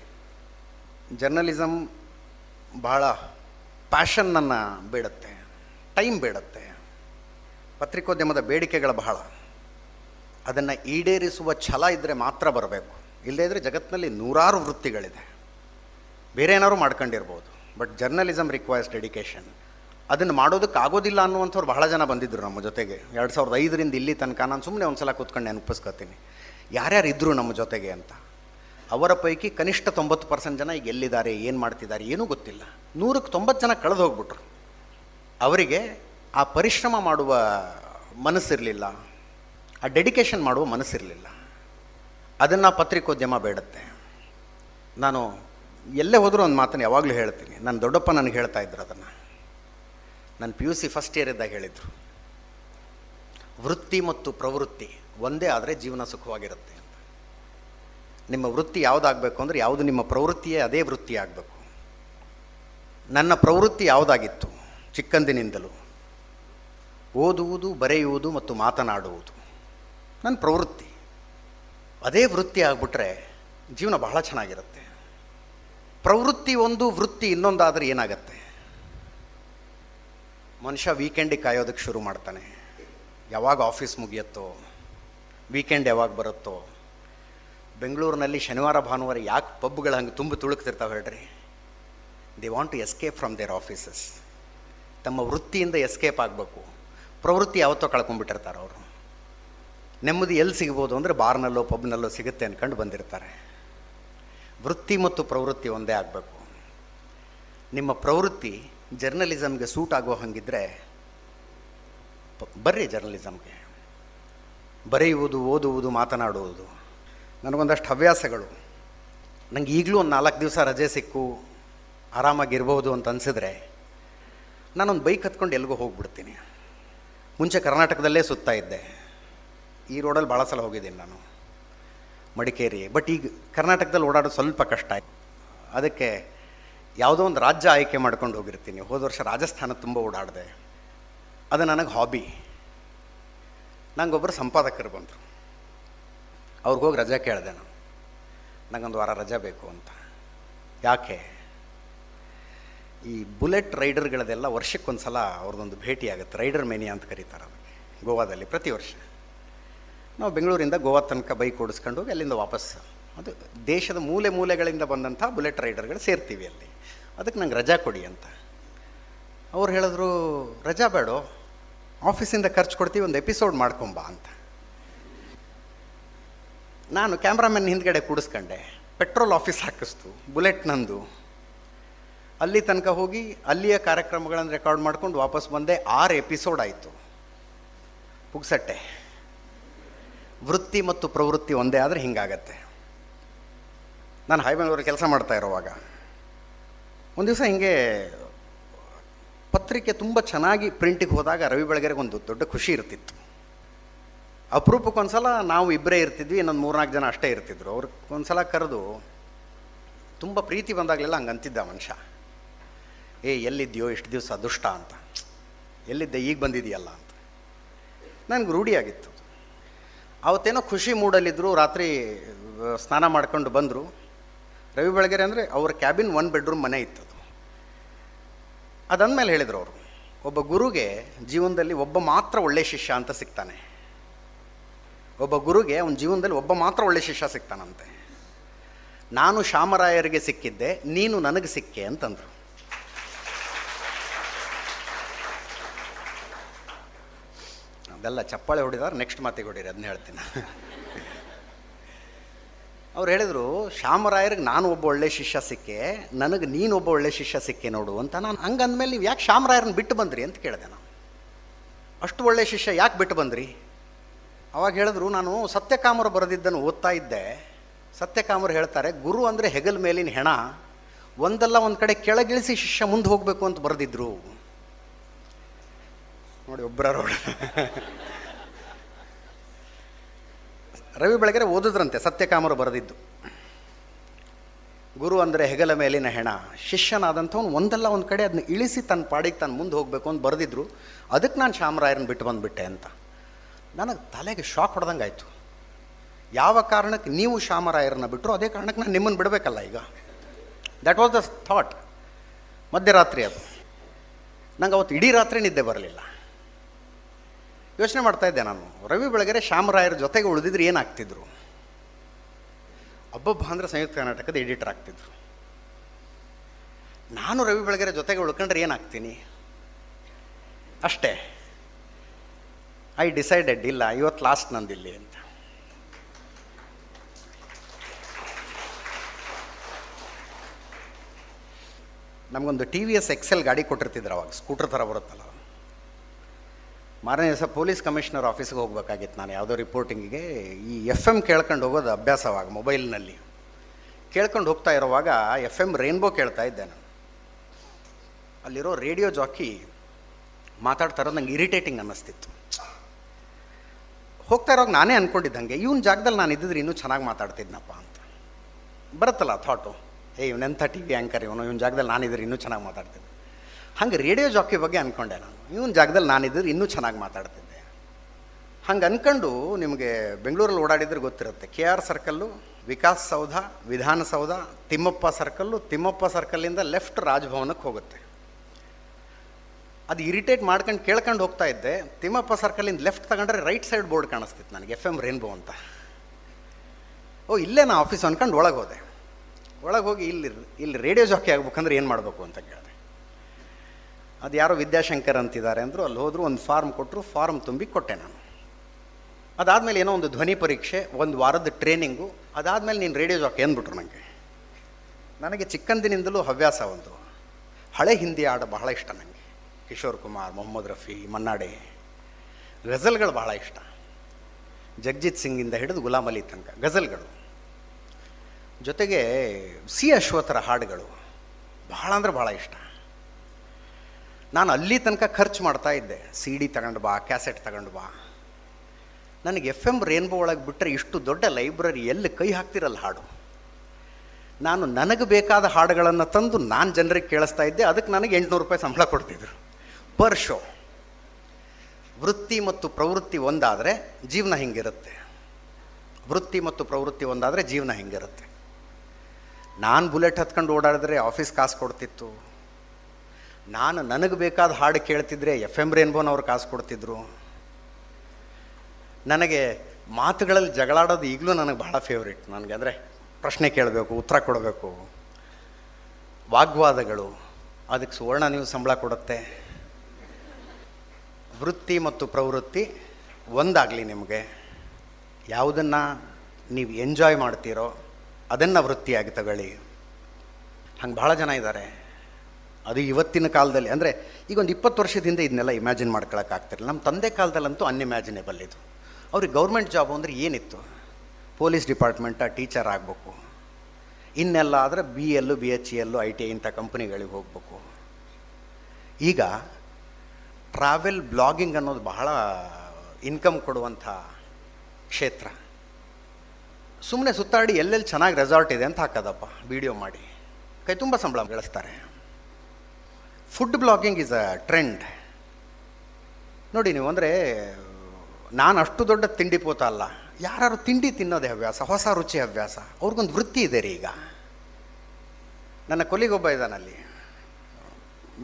ಜರ್ನಲಿಸಮ್ ಬಹಳ ಪ್ಯಾಷನ್ನನ್ನು ಬೇಡುತ್ತೆ ಟೈಮ್ ಬೇಡುತ್ತೆ ಪತ್ರಿಕೋದ್ಯಮದ ಬೇಡಿಕೆಗಳು ಬಹಳ. ಅದನ್ನು ಈಡೇರಿಸುವ ಛಲ ಇದ್ದರೆ ಮಾತ್ರ ಬರಬೇಕು. ಇಲ್ಲದೇ ಇದ್ದರೆ ಜಗತ್ತಿನಲ್ಲಿ ನೂರಾರು ವೃತ್ತಿಗಳಿದೆ. ಬೇರೆ ಏನಾದ್ರು ಮಾಡ್ಕೊಂಡಿರ್ಬೋದು. ಬಟ್ ಜರ್ನಲಿಸಮ್ ರಿಕ್ವೈರ್ಸ್ ಡೆಡಿಕೇಶನ್ ಅದನ್ನು ಮಾಡೋದಕ್ಕೆ ಆಗೋದಿಲ್ಲ ಅನ್ನುವಂಥವ್ರು ಬಹಳ ಜನ ಬಂದಿದ್ದರು ನಮ್ಮ ಜೊತೆಗೆ. ಎರಡು ಸಾವಿರದ ಐದರಿಂದ ಇಲ್ಲಿ ತನಕ ನಾನು ಸುಮ್ಮನೆ ಒಂದು ಸಲ ಕೂತ್ಕೊಂಡು ನೆನಪಿಸ್ಕೊತೀನಿ. ಯಾರ್ಯಾರು ಇದ್ದರು ನಮ್ಮ ಜೊತೆಗೆ ಅಂತ. ಅವರ ಪೈಕಿ ಕನಿಷ್ಠ ತೊಂಬತ್ತು ಪರ್ಸೆಂಟ್ ಜನ ಈಗ ಎಲ್ಲಿದ್ದಾರೆ, ಏನು ಮಾಡ್ತಿದ್ದಾರೆ ಏನೂ ಗೊತ್ತಿಲ್ಲ. ನೂರಕ್ಕೆ ತೊಂಬತ್ತು ಜನ ಕಳೆದು ಹೋಗ್ಬಿಟ್ರು. ಅವರಿಗೆ ಆ ಪರಿಶ್ರಮ ಮಾಡುವ ಮನಸ್ಸಿರಲಿಲ್ಲ. ಆ ಡೆಡಿಕೇಶನ್ ಮಾಡುವ ಮನಸ್ಸಿರಲಿಲ್ಲ. ಅದನ್ನು ಪತ್ರಿಕೋದ್ಯಮ ಬೇಡುತ್ತೆ. ನಾನು ಎಲ್ಲೇ ಹೋದರೂ ಒಂದು ಮಾತನ್ನು ಯಾವಾಗಲೂ ಹೇಳ್ತೀನಿ. ನನ್ನ ದೊಡ್ಡಪ್ಪ ನನಗೆ ಹೇಳ್ತಾ ಇದ್ರು ಅದನ್ನು. ನನ್ನ P U C first year ಇದ್ದಾಗ ಹೇಳಿದರು. ವೃತ್ತಿ ಮತ್ತು ಪ್ರವೃತ್ತಿ ಒಂದೇ ಆದರೆ ಜೀವನ ಸುಖವಾಗಿರುತ್ತೆ. ನಿಮ್ಮ ವೃತ್ತಿ ಯಾವುದಾಗಬೇಕು ಅಂದರೆ ಯಾವುದು ನಿಮ್ಮ ಪ್ರವೃತ್ತಿಯೇ ಅದೇ ವೃತ್ತಿ ಆಗಬೇಕು ನನ್ನ ಪ್ರವೃತ್ತಿ ಯಾವುದಾಗಿತ್ತು? ಚಿಕ್ಕಂದಿನಿಂದಲೂ. ಓದುವುದು, ಬರೆಯುವುದು ಮತ್ತು ಮಾತನಾಡುವುದು. ನನ್ನ ಪ್ರವೃತ್ತಿ. ಅದೇ ವೃತ್ತಿ ಆಗಿಬಿಟ್ರೆ ಜೀವನ ಬಹಳ ಚೆನ್ನಾಗಿರುತ್ತೆ. ಪ್ರವೃತ್ತಿ ಒಂದು, ವೃತ್ತಿ ಇನ್ನೊಂದಾದರೆ ಏನಾಗತ್ತೆ? ಮನುಷ್ಯ ವೀಕೆಂಡಿಗೆ ಕಾಯೋದಕ್ಕೆ ಶುರು ಮಾಡ್ತಾನೆ. ಯಾವಾಗ ಆಫೀಸ್ ಮುಗಿಯುತ್ತೋ, ವೀಕೆಂಡ್ ಯಾವಾಗ ಬರುತ್ತೋ ಬೆಂಗಳೂರಿನಲ್ಲಿ ಶನಿವಾರ, ಭಾನುವಾರ ಯಾಕೆ ಪಬ್ಗಳು ಹಂಗೆ ತುಂಬ ತುಳುಕ್ತಿರ್ತಾವೆ ಹೇಳ್ರಿ? They want to escape from their offices ತಮ್ಮ ವೃತ್ತಿಯಿಂದ ಎಸ್ಕೇಪ್ ಆಗಬೇಕು. ಪ್ರವೃತ್ತಿ ಯಾವತ್ತೋ ಕಳ್ಕೊಂಡ್ಬಿಟ್ಟಿರ್ತಾರೆ ಅವರು. ನೆಮ್ಮದಿ ಎಲ್ಲಿ ಸಿಗ್ಬೋದು ಅಂದರೆ ಬಾರ್ನಲ್ಲೋ, ಪಬ್ನಲ್ಲೋ ಸಿಗುತ್ತೆ ಅಂದ್ಕೊಂಡು ಬಂದಿರ್ತಾರೆ. ವೃತ್ತಿ ಮತ್ತು ಪ್ರವೃತ್ತಿ ಒಂದೇ ಆಗಬೇಕು. ನಿಮ್ಮ ಪ್ರವೃತ್ತಿ ಜರ್ನಲಿಸಮ್ಗೆ ಸೂಟ್ ಆಗೋ ಹಾಗಿದ್ದರೆ ಪ- ಬರ್ರಿ ಜರ್ನಲಿಸಮ್ಗೆ. ಬರೆಯುವುದು, ಓದುವುದು, ಮಾತನಾಡುವುದು. ನನಗೊಂದಷ್ಟು ಹವ್ಯಾಸಗಳು. ನನಗೆ ಈಗಲೂ ಒಂದು ನಾಲ್ಕು ದಿವಸ ರಜೆ ಸಿಕ್ಕು, ಆರಾಮಾಗಿರ್ಬೋದು ಅಂತ ಅನಿಸಿದ್ರೆ ನಾನೊಂದು ಬೈಕ್ ಹತ್ಕೊಂಡು ಎಲ್ಲಿಗೋ ಹೋಗ್ಬಿಡ್ತೀನಿ. ಮುಂಚೆ ಕರ್ನಾಟಕದಲ್ಲೇ ಸುತ್ತಾ ಇದ್ದೆ. ಈ ರೋಡಲ್ಲಿ ಭಾಳ ಸಲ ಹೋಗಿದ್ದೀನಿ ನಾನು. ಮಡಿಕೇರಿ. ಬಟ್ ಈಗ ಕರ್ನಾಟಕದಲ್ಲಿ ಓಡಾಡೋದು ಸ್ವಲ್ಪ ಕಷ್ಟ ಆಯ್ತು. ಅದಕ್ಕೆ ಯಾವುದೋ ಒಂದು ರಾಜ್ಯ ಆಯ್ಕೆ ಮಾಡ್ಕೊಂಡು ಹೋಗಿರ್ತೀನಿ. ಹೋದ ವರ್ಷ ರಾಜಸ್ಥಾನ ತುಂಬ ಓಡಾಡಿದೆ. ಅದು ನನಗೆ ಹಾಬಿ ನಂಗೊಬ್ಬರು ಸಂಪಾದಕರು ಬಂದರು. ಅವ್ರಿಗೆ ಹೋಗಿ ರಜೆ ಕೇಳಿದೆ ನಾನು. ನನಗೊಂದು ವಾರ ರಜೆ ಬೇಕು ಅಂತ. ಯಾಕೆ? ಈ ಬುಲೆಟ್ ರೈಡರ್ಗಳದೆಲ್ಲ ವರ್ಷಕ್ಕೊಂದು ಸಲ ಅವ್ರದ್ದೊಂದು ಭೇಟಿ ಆಗುತ್ತೆ ರೈಡರ್ ಮೇನಿಯಾ ಅಂತ ಕರೀತಾರೆ ಅದಕ್ಕೆ, ಗೋವಾದಲ್ಲಿ ಪ್ರತಿ ವರ್ಷ. ನಾವು ಬೆಂಗಳೂರಿಂದ ಗೋವಾ ತನಕ ಬೈಕ್ ಓಡಿಸ್ಕೊಂಡು ಹೋಗಿ ಅಲ್ಲಿಂದ ವಾಪಸ್. ಅದು ದೇಶದ ಮೂಲೆ ಮೂಲೆಗಳಿಂದ ಬಂದಂಥ ಬುಲೆಟ್ ರೈಡರ್ಗಳು ಸೇರ್ತೀವಿ ಅಲ್ಲಿ. ಅದಕ್ಕೆ ನಂಗೆ ರಜಾ ಕೊಡಿ ಅಂತ. ಅವ್ರು ಹೇಳಿದ್ರು, ರಜಾ ಬೇಡೋ, ಆಫೀಸಿಂದ ಖರ್ಚು ಕೊಡ್ತೀವಿ, ಒಂದು ಎಪಿಸೋಡ್ ಮಾಡ್ಕೊಂಬಾ ಅಂತ. ನಾನು ಕ್ಯಾಮ್ರಾಮನ್ ಹಿಂದ್ಗಡೆ ಕೂಡಿಸ್ಕೊಂಡೆ. ಪೆಟ್ರೋಲ್ ಆಫೀಸ್ ಹಾಕಿಸ್ತು, ಬುಲೆಟ್ ನಂದು. ಅಲ್ಲಿ ತನಕ ಹೋಗಿ ಅಲ್ಲಿಯ ಕಾರ್ಯಕ್ರಮಗಳನ್ನು ರೆಕಾರ್ಡ್ ಮಾಡ್ಕೊಂಡು ವಾಪಸ್ ಬಂದೆ. ಆರು ಎಪಿಸೋಡ್ ಆಯಿತು. ಪುಗ್ಸಟ್ಟೆ. ವೃತ್ತಿ ಮತ್ತು ಪ್ರವೃತ್ತಿ ಒಂದೇ ಆದರೆ ಹಿಂಗಾಗತ್ತೆ. ನಾನು ಹೈಬೆಂಗಳೂರಲ್ಲಿ ಕೆಲಸ ಮಾಡ್ತಾ ಇರೋವಾಗ. ಒಂದು ದಿವಸ ಹಿಂಗೆ ಪತ್ರಿಕೆ ತುಂಬ ಚೆನ್ನಾಗಿ ಪ್ರಿಂಟಿಗೆ ಹೋದಾಗ ರವಿ ಬೆಳಗೆರೆಗೆ ಒಂದು ದೊಡ್ಡ ಖುಷಿ ಇರ್ತಿತ್ತು. ಅಪರೂಪಕ್ಕೊಂದ್ಸಲ ನಾವು ಇಬ್ಬರೇ ಇರ್ತಿದ್ವಿ, ಇನ್ನೊಂದು ಮೂರ್ನಾಲ್ಕು ಜನ ಅಷ್ಟೇ ಇರ್ತಿದ್ರು. ಅವ್ರಿಗೆ ಒಂದ್ಸಲ ಕರೆದು, ತುಂಬ ಪ್ರೀತಿ ಬಂದಾಗಲೆಲ್ಲ ಹಂಗೆ ಅಂತಿದ್ದ ಮನುಷ್ಯ. ಏ, ಎಲ್ಲಿದ್ಯೋ ಇಷ್ಟು ದಿವಸ ದುಷ್ಟ ಅಂತ. ಎಲ್ಲಿದ್ದೆ, ಈಗ ಬಂದಿದೆಯಲ್ಲ ಅಂತ. ನನಗೆ ರೂಢಿಯಾಗಿತ್ತು ಅವತ್ತೇನೋ ಖುಷಿ ಮೂಡಲ್ಲಿದ್ದರು ರಾತ್ರಿ ಸ್ನಾನ ಮಾಡ್ಕೊಂಡು ಬಂದರು. ರವಿ ಬೆಳಗೆರೆ ಅಂದರೆ ಅವ್ರ ಕ್ಯಾಬಿನ್ ಒನ್ ಬೆಡ್ರೂಮ್ ಮನೆ ಇತ್ತು ಅದು ಅದಂದಮೇಲೆ ಹೇಳಿದರು ಅವರು, ಒಬ್ಬ ಗುರುಗೆ ಜೀವನದಲ್ಲಿ ಒಬ್ಬ ಮಾತ್ರ ಒಳ್ಳೆಯ ಶಿಷ್ಯ ಅಂತ ಸಿಗ್ತಾನೆ. ಒಬ್ಬ ಗುರುಗೆ ಅವನ ಜೀವನದಲ್ಲಿ ಒಬ್ಬ ಮಾತ್ರ ಒಳ್ಳೆ ಶಿಷ್ಯ ಸಿಗ್ತಾನಂತೆ. ನಾನು ಶಾಮರಾಯರಿಗೆ ಸಿಕ್ಕಿದ್ದೆ, ನೀನು ನನಗೆ ಸಿಕ್ಕೆ ಅಂತಂದರು. ಅದೆಲ್ಲ ಚಪ್ಪಾಳೆ ಹೊಡಿದಾರೆ ನೆಕ್ಸ್ಟ್ ಮಾತಿಗೆ ಹೊಡಿರಿ ಅದನ್ನ ಹೇಳ್ತೀನಿ. ಅವ್ರು ಹೇಳಿದರು, ಶಾಮರಾಯರಿಗೆ ನಾನು ಒಬ್ಬ ಒಳ್ಳೆ ಶಿಷ್ಯ ಸಿಕ್ಕೆ, ನನಗೆ ನೀನು ಒಬ್ಬ ಒಳ್ಳೆ ಶಿಷ್ಯ ಸಿಕ್ಕೆ ನೋಡು ಅಂತ ನಾನು ಹಂಗೆ ಅಂದಮೇಲೆ ನೀವು ಯಾಕೆ ಶಾಮರಾಯರನ್ನ ಬಿಟ್ಟು ಬಂದ್ರಿ? ಅಂತ ಕೇಳಿದೆ ನಾನು. ಅಷ್ಟು ಒಳ್ಳೆ ಶಿಷ್ಯ ಯಾಕೆ ಬಿಟ್ಟು ಬಂದ್ರಿ? ಅವಾಗ ಹೇಳಿದ್ರು, ನಾನು ಸತ್ಯಕಾಮರು ಬರೆದಿದ್ದನ್ನು ಓದ್ತಾ ಇದ್ದೆ. ಸತ್ಯಕಾಮರು ಹೇಳ್ತಾರೆ, ಗುರು ಅಂದರೆ ಹೆಗಲ್ ಮೇಲಿನ ಹೆಣ, ಒಂದಲ್ಲ ಒಂದು ಕಡೆ ಕೆಳಗಿಳಿಸಿ ಶಿಷ್ಯ ಮುಂದೆ ಹೋಗಬೇಕು ಅಂತ ಬರೆದಿದ್ರು. ನೋಡಿ ಒಬ್ಬರ ರವಿ ಬೆಳಗೆರೆ ಓದಿದ್ರಂತೆ, ಸತ್ಯಕಾಮರು ಬರೆದಿದ್ದು. ಗುರು ಅಂದರೆ ಹೆಗಲ ಮೇಲಿನ ಹೆಣ, ಶಿಷ್ಯನಾದಂಥವ್ನು ಒಂದಲ್ಲ ಒಂದು ಕಡೆ ಅದನ್ನ ಇಳಿಸಿ ತನ್ನ ಪಾಡಿಗೆ ತಾನು ಮುಂದೆ ಹೋಗಬೇಕು ಅಂತ ಬರೆದಿದ್ರು. ಅದಕ್ಕೆ ನಾನು ಶಾಮರಾಯರನ್ನ ಬಿಟ್ಟು ಬಂದುಬಿಟ್ಟೆ ಅಂತ. ನನಗೆ ತಲೆಗೆ ಶಾಕ್ ಹೊಡೆದಂಗೆ ಯಾವ ಕಾರಣಕ್ಕೆ ನೀವು ಶಾಮರಾಯರನ್ನ ಬಿಟ್ಟರು ಅದೇ ಕಾರಣಕ್ಕೆ ನಾನು ನಿಮ್ಮನ್ನು ಬಿಡಬೇಕಲ್ಲ ಈಗ. ದ್ಯಾಟ್ ವಾಸ್ ದ ಥಾಟ್ ಮಧ್ಯರಾತ್ರಿ ಅದು. ನಂಗೆ ಅವತ್ತು ಇಡೀ ರಾತ್ರಿ ನಿದ್ದೆ ಬರಲಿಲ್ಲ. ಯೋಚನೆ ಮಾಡ್ತಾ ಇದ್ದೆ ನಾನು, ರವಿ ಬೆಳಗೆರೆ ಶ್ಯಾಮರಾಯರ ಜೊತೆಗೆ ಉಳಿದಿದ್ರೆ ಏನಾಗ್ತಿದ್ರು? ಒಬ್ಬೊಬ್ಬ ಅಂದರೆ ಸಂಯುಕ್ತ ಕರ್ನಾಟಕದ ಎಡಿಟರ್ ಆಗ್ತಿದ್ರು. ನಾನು ರವಿ ಬೆಳಗೆರೆ ಜೊತೆಗೆ ಉಳ್ಕೊಂಡ್ರೆ ಏನಾಗ್ತೀನಿ? ಅಷ್ಟೇ. ಐ ಡಿಸೈಡೆಡ್ ಇಲ್ಲ ಇವತ್ತು ಲಾಸ್ಟ್ ನಂದಿಲ್ಲಿ ಅಂತ. ನಮಗೊಂದು ಟಿ ವಿ ಎಸ್ ಎಕ್ಸೆಲ್ ಗಾಡಿ ಕೊಟ್ಟಿರ್ತಿದ್ರು ಅವಾಗ ಸ್ಕೂಟರ್ ಥರ ಬರುತ್ತಲ್ಲ. ಮಾರನೇ ದಿವಸ ಪೊಲೀಸ್ ಕಮಿಷನರ್ ಆಫೀಸ್ಗೆ ಹೋಗ್ಬೇಕಾಗಿತ್ತು ನಾನು, ಯಾವುದೋ ರಿಪೋರ್ಟಿಂಗಿಗೆ ಈ ಎಫ್ ಎಂ ಕೇಳ್ಕೊಂಡು ಹೋಗೋದು ಅಭ್ಯಾಸವಾಗ ಮೊಬೈಲ್ನಲ್ಲಿ ಕೇಳ್ಕೊಂಡು ಹೋಗ್ತಾ ಇರೋವಾಗ ಎಫ್ ಎಂ ರೇನ್ಬೋ ಕೇಳ್ತಾ ಇದ್ದೆ ನಾನು. ಅಲ್ಲಿರೋ ರೇಡಿಯೋ ಜಾಕಿ ಮಾತಾಡ್ತಾ ಇರೋದು ನಂಗೆ ಇರಿಟೇಟಿಂಗ್ ಅನ್ನಿಸ್ತಿತ್ತು. ಹೋಗ್ತಾ ಇರೋವಾಗ ನಾನೇ ಅಂದ್ಕೊಂಡಿದ್ದಂಗೆ ಇವನ ಜಾಗದಲ್ಲಿ ನಾನು ಇದ್ದಿದ್ರೆ ಇನ್ನೂ ಚೆನ್ನಾಗಿ ಮಾತಾಡ್ತಿದ್ನಪ್ಪ ಅಂತ. ಬರುತ್ತಲ್ಲ ಥಾಟು ಏ ಇವನೆಂಥ ಟಿ ವಿ ಆ್ಯಂಕರ್ ಇವನು? ಇವನ ಜಾಗದಲ್ಲಿ ನಾನಿದ್ರೆ ಇನ್ನೂ ಚೆನ್ನಾಗಿ ಮಾತಾಡ್ತಿದ್ದೆ. ಹಂಗೆ ರೇಡಿಯೋ ಜಾಕಿ ಬಗ್ಗೆ ಅಂದ್ಕೊಂಡೆ ನಾನು. ಇವನ ಜಾಗದಲ್ಲಿ ನಾನಿದ್ರೆ ಇನ್ನೂ ಚೆನ್ನಾಗಿ ಮಾತಾಡ್ತಿದ್ದೆ. ಹಂಗೆ ಅಂದ್ಕೊಂಡು ನಿಮಗೆ ಬೆಂಗಳೂರಲ್ಲಿ ಓಡಾಡಿದ್ರೆ ಗೊತ್ತಿರುತ್ತೆ. K R circle Vikas Soudha, Vidhana Soudha, Thimmappa circle Thimmappa ಸರ್ಕಲ್ಲಿಂದ left ರಾಜಭವನಕ್ಕೆ ಹೋಗುತ್ತೆ. ಅದು ಇರಿಟೇಟ್ ಮಾಡ್ಕೊಂಡು ಕೇಳ್ಕೊಂಡು ಹೋಗ್ತಾ ಇದ್ದೆ. ತಿಮ್ಮಪ್ಪ ಸರ್ಕಲಿಂದ ಲೆಫ್ಟ್ ತಗೊಂಡ್ರೆ ರೈಟ್ ಸೈಡ್ ಬೋರ್ಡ್ ಕಾಣಿಸ್ತಿತ್ತು ನನಗೆ ಎಫ್ ಎಂ ರೇನ್ಬೋ ಅಂತ. ಓ, ಇಲ್ಲೇ ನಾ ಆಫೀಸ್ ಅಂದ್ಕೊಂಡು ಒಳಗೆ ಹೋದೆ ಒಳಗೆ ಹೋಗಿ ಇಲ್ಲಿ ಇಲ್ಲಿ ರೇಡಿಯೋ ಜಾಕಿ ಆಗ್ಬೇಕಂದ್ರೆ ಏನು ಮಾಡಬೇಕು ಅಂತ ಕೇಳಿದೆ. ಅದು ಯಾರೋ ವಿದ್ಯಾಶಂಕರ್ ಅಂತಿದ್ದಾರೆ ಅಂದರು, ಅಲ್ಲಿ ಹೋದ್ರು ಒಂದು ಫಾರ್ಮ್ ಕೊಟ್ಟರು ಫಾರ್ಮ್ ತುಂಬಿ ಕೊಟ್ಟೆ ನಾನು. ಅದಾದಮೇಲೆ ಏನೋ ಒಂದು ಧ್ವನಿ ಪರೀಕ್ಷೆ, ಒಂದು ವಾರದ ಟ್ರೈನಿಂಗು ಅದಾದಮೇಲೆ ನೀನು ರೇಡಿಯೋ ಜಾಕಿ ಅಂದ್ಬಿಟ್ರು ನನಗೆ ನನಗೆ ಚಿಕ್ಕಂದಿನಿಂದಲೂ ಹವ್ಯಾಸ ಒಂದು. ಹಳೆ ಹಿಂದಿ ಹಾಡು ಬಹಳ ಇಷ್ಟ ನನಗೆ ಕಿಶೋರ್ ಕುಮಾರ್, ಮೊಹಮ್ಮದ್ ರಫಿ, ಮನ್ನಾಡೆ. ಗಜಲ್ಗಳು ಬಹಳ ಇಷ್ಟ. ಜಗ್ಜಿತ್ ಸಿಂಗಿಂದ ಹಿಡಿದು ಗುಲಾಮ್ ಅಲಿ ತನಕ ಗಜಲ್ಗಳು ಜೊತೆಗೆ ಸಿ ಅಶ್ವಥರ ಹಾಡುಗಳು ಭಾಳ ಅಂದ್ರೆ ಭಾಳ ಇಷ್ಟ. ನಾನು ಅಲ್ಲಿ ತನಕ ಖರ್ಚು ಮಾಡ್ತಾ ಇದ್ದೆ. ಸಿ ಡಿ ತಗೊಂಡು ಬಾ, ಕ್ಯಾಸೆಟ್ ತಗೊಂಡು ಬಾ. ನನಗೆ ಎಫ್ ಎಂ ರೇನ್ಬೋ ಒಳಗೆ ಬಿಟ್ಟರೆ ಇಷ್ಟು ದೊಡ್ಡ ಲೈಬ್ರರಿ ಎಲ್ಲಿ ಕೈ ಹಾಕ್ತಿರಲ್ಲ ಹಾಡು. ನಾನು ನನಗೆ ಬೇಕಾದ ಹಾಡುಗಳನ್ನು ತಂದು ನಾನು ಜನರಿಗೆ ಕೇಳಿಸ್ತಾ ಇದ್ದೆ. ಅದಕ್ಕೆ ನನಗೆ ಎಂಟುನೂರು ರೂಪಾಯಿ ಸಂಬಳ ಕೊಡ್ತಿದ್ರು. ಪರ್ ಶೋ ವೃತ್ತಿ ಮತ್ತು ಪ್ರವೃತ್ತಿ ಒಂದಾದರೆ ಜೀವನ ಹಿಂಗಿರುತ್ತೆ. ವೃತ್ತಿ ಮತ್ತು ಪ್ರವೃತ್ತಿ ಒಂದಾದರೆ ಜೀವನ ಹಿಂಗಿರುತ್ತೆ. ನಾನು ಬುಲೆಟ್ ಹತ್ಕೊಂಡು ಓಡಾಡಿದ್ರೆ ಆಫೀಸ್ ಕಾಸು ಕೊಡ್ತಿತ್ತು. ನಾನು ನನಗೆ ಬೇಕಾದ ಹಾಡು ಕೇಳ್ತಿದ್ರೆ ಎಫ್ ಎಂ ರೇನ್ಬೋನವ್ರು ಕಾಸು ಕೊಡ್ತಿದ್ರು. ನನಗೆ ಮಾತುಗಳಲ್ಲಿ ಜಗಳಾಡೋದು ಈಗಲೂ ನನಗೆ ಬಹಳ ಫೇವ್ರೇಟ್ ನನಗೆ ಅಂದರೆ ಪ್ರಶ್ನೆ ಕೇಳಬೇಕು, ಉತ್ತರ ಕೊಡಬೇಕು. ವಾಗ್ವಾದಗಳು. ಅದಕ್ಕೆ ಸುವರ್ಣ ನೀವು ಸಂಬಳ ಕೊಡುತ್ತೆ. ವೃತ್ತಿ ಮತ್ತು ಪ್ರವೃತ್ತಿ ಒಂದಾಗಲಿ ನಿಮಗೆ. ಯಾವುದನ್ನು ನೀವು ಎಂಜಾಯ್ ಮಾಡ್ತೀರೋ ಅದನ್ನು ವೃತ್ತಿಯಾಗಿ ತಗೊಳ್ಳಿ. ಹಂಗೆ ಭಾಳ ಜನ ಇದ್ದಾರೆ. ಅದು ಇವತ್ತಿನ ಕಾಲದಲ್ಲಿ, ಅಂದರೆ ಈಗ ಒಂದು ಇಪ್ಪತ್ತು ವರ್ಷದಿಂದ ಇದನ್ನೆಲ್ಲ ಇಮ್ಯಾಜಿನ್ ಮಾಡ್ಕೊಳಕ್ಕಾಗ್ತಿರಲಿಲ್ಲ ನಮ್ಮ ತಂದೆ ಕಾಲದಲ್ಲಂತೂ ಅನ್ಇಮ್ಯಾಜಿನೇಬಲ್ ಇದು ಅವ್ರಿಗೆ ಗೌರ್ಮೆಂಟ್ ಜಾಬ್ ಅಂದರೆ ಏನಿತ್ತು? ಪೊಲೀಸ್ ಡಿಪಾರ್ಟ್ಮೆಂಟ ಟೀಚರ್ ಆಗಬೇಕು. ಇನ್ನೆಲ್ಲ ಆದರೆ B L B H E L I T I ಇಂಥ ಕಂಪ್ನಿಗಳಿಗೆ ಹೋಗಬೇಕು. ಈಗ ಟ್ರಾವೆಲ್ ಬ್ಲಾಗಿಂಗ್ ಅನ್ನೋದು ಬಹಳ ಇನ್ಕಮ್ ಕೊಡುವಂಥ ಕ್ಷೇತ್ರ. ಸುಮ್ಮನೆ ಸುತ್ತಾಡಿ ಎಲ್ಲೆಲ್ಲಿ ಚೆನ್ನಾಗಿ ರೆಸಾರ್ಟ್ ಇದೆ ಅಂತ ಹಾಕೋದಪ್ಪ ವಿಡಿಯೋ ಮಾಡಿ. ಕೈ ತುಂಬ ಸಂಬಳ ಗಳಿಸ್ತಾರೆ. Food blogging is a trend ನೋಡಿ ನೀವು, ಅಂದರೆ ನಾನು ಅಷ್ಟು ದೊಡ್ಡ ತಿಂಡಿ ಪೋತ ಅಲ್ಲ. ಯಾರು ತಿಂಡಿ ತಿನ್ನೋದೇ ಹವ್ಯಾಸ, ಹೊಸ ರುಚಿ ಹವ್ಯಾಸ, ಅವ್ರಿಗೊಂದು ವೃತ್ತಿ ಇದೆ ರೀ ಈಗ. ನನ್ನ ಕೊಲಿಗೊಬ್ಬ ಇದ್ದಾನಲ್ಲಿ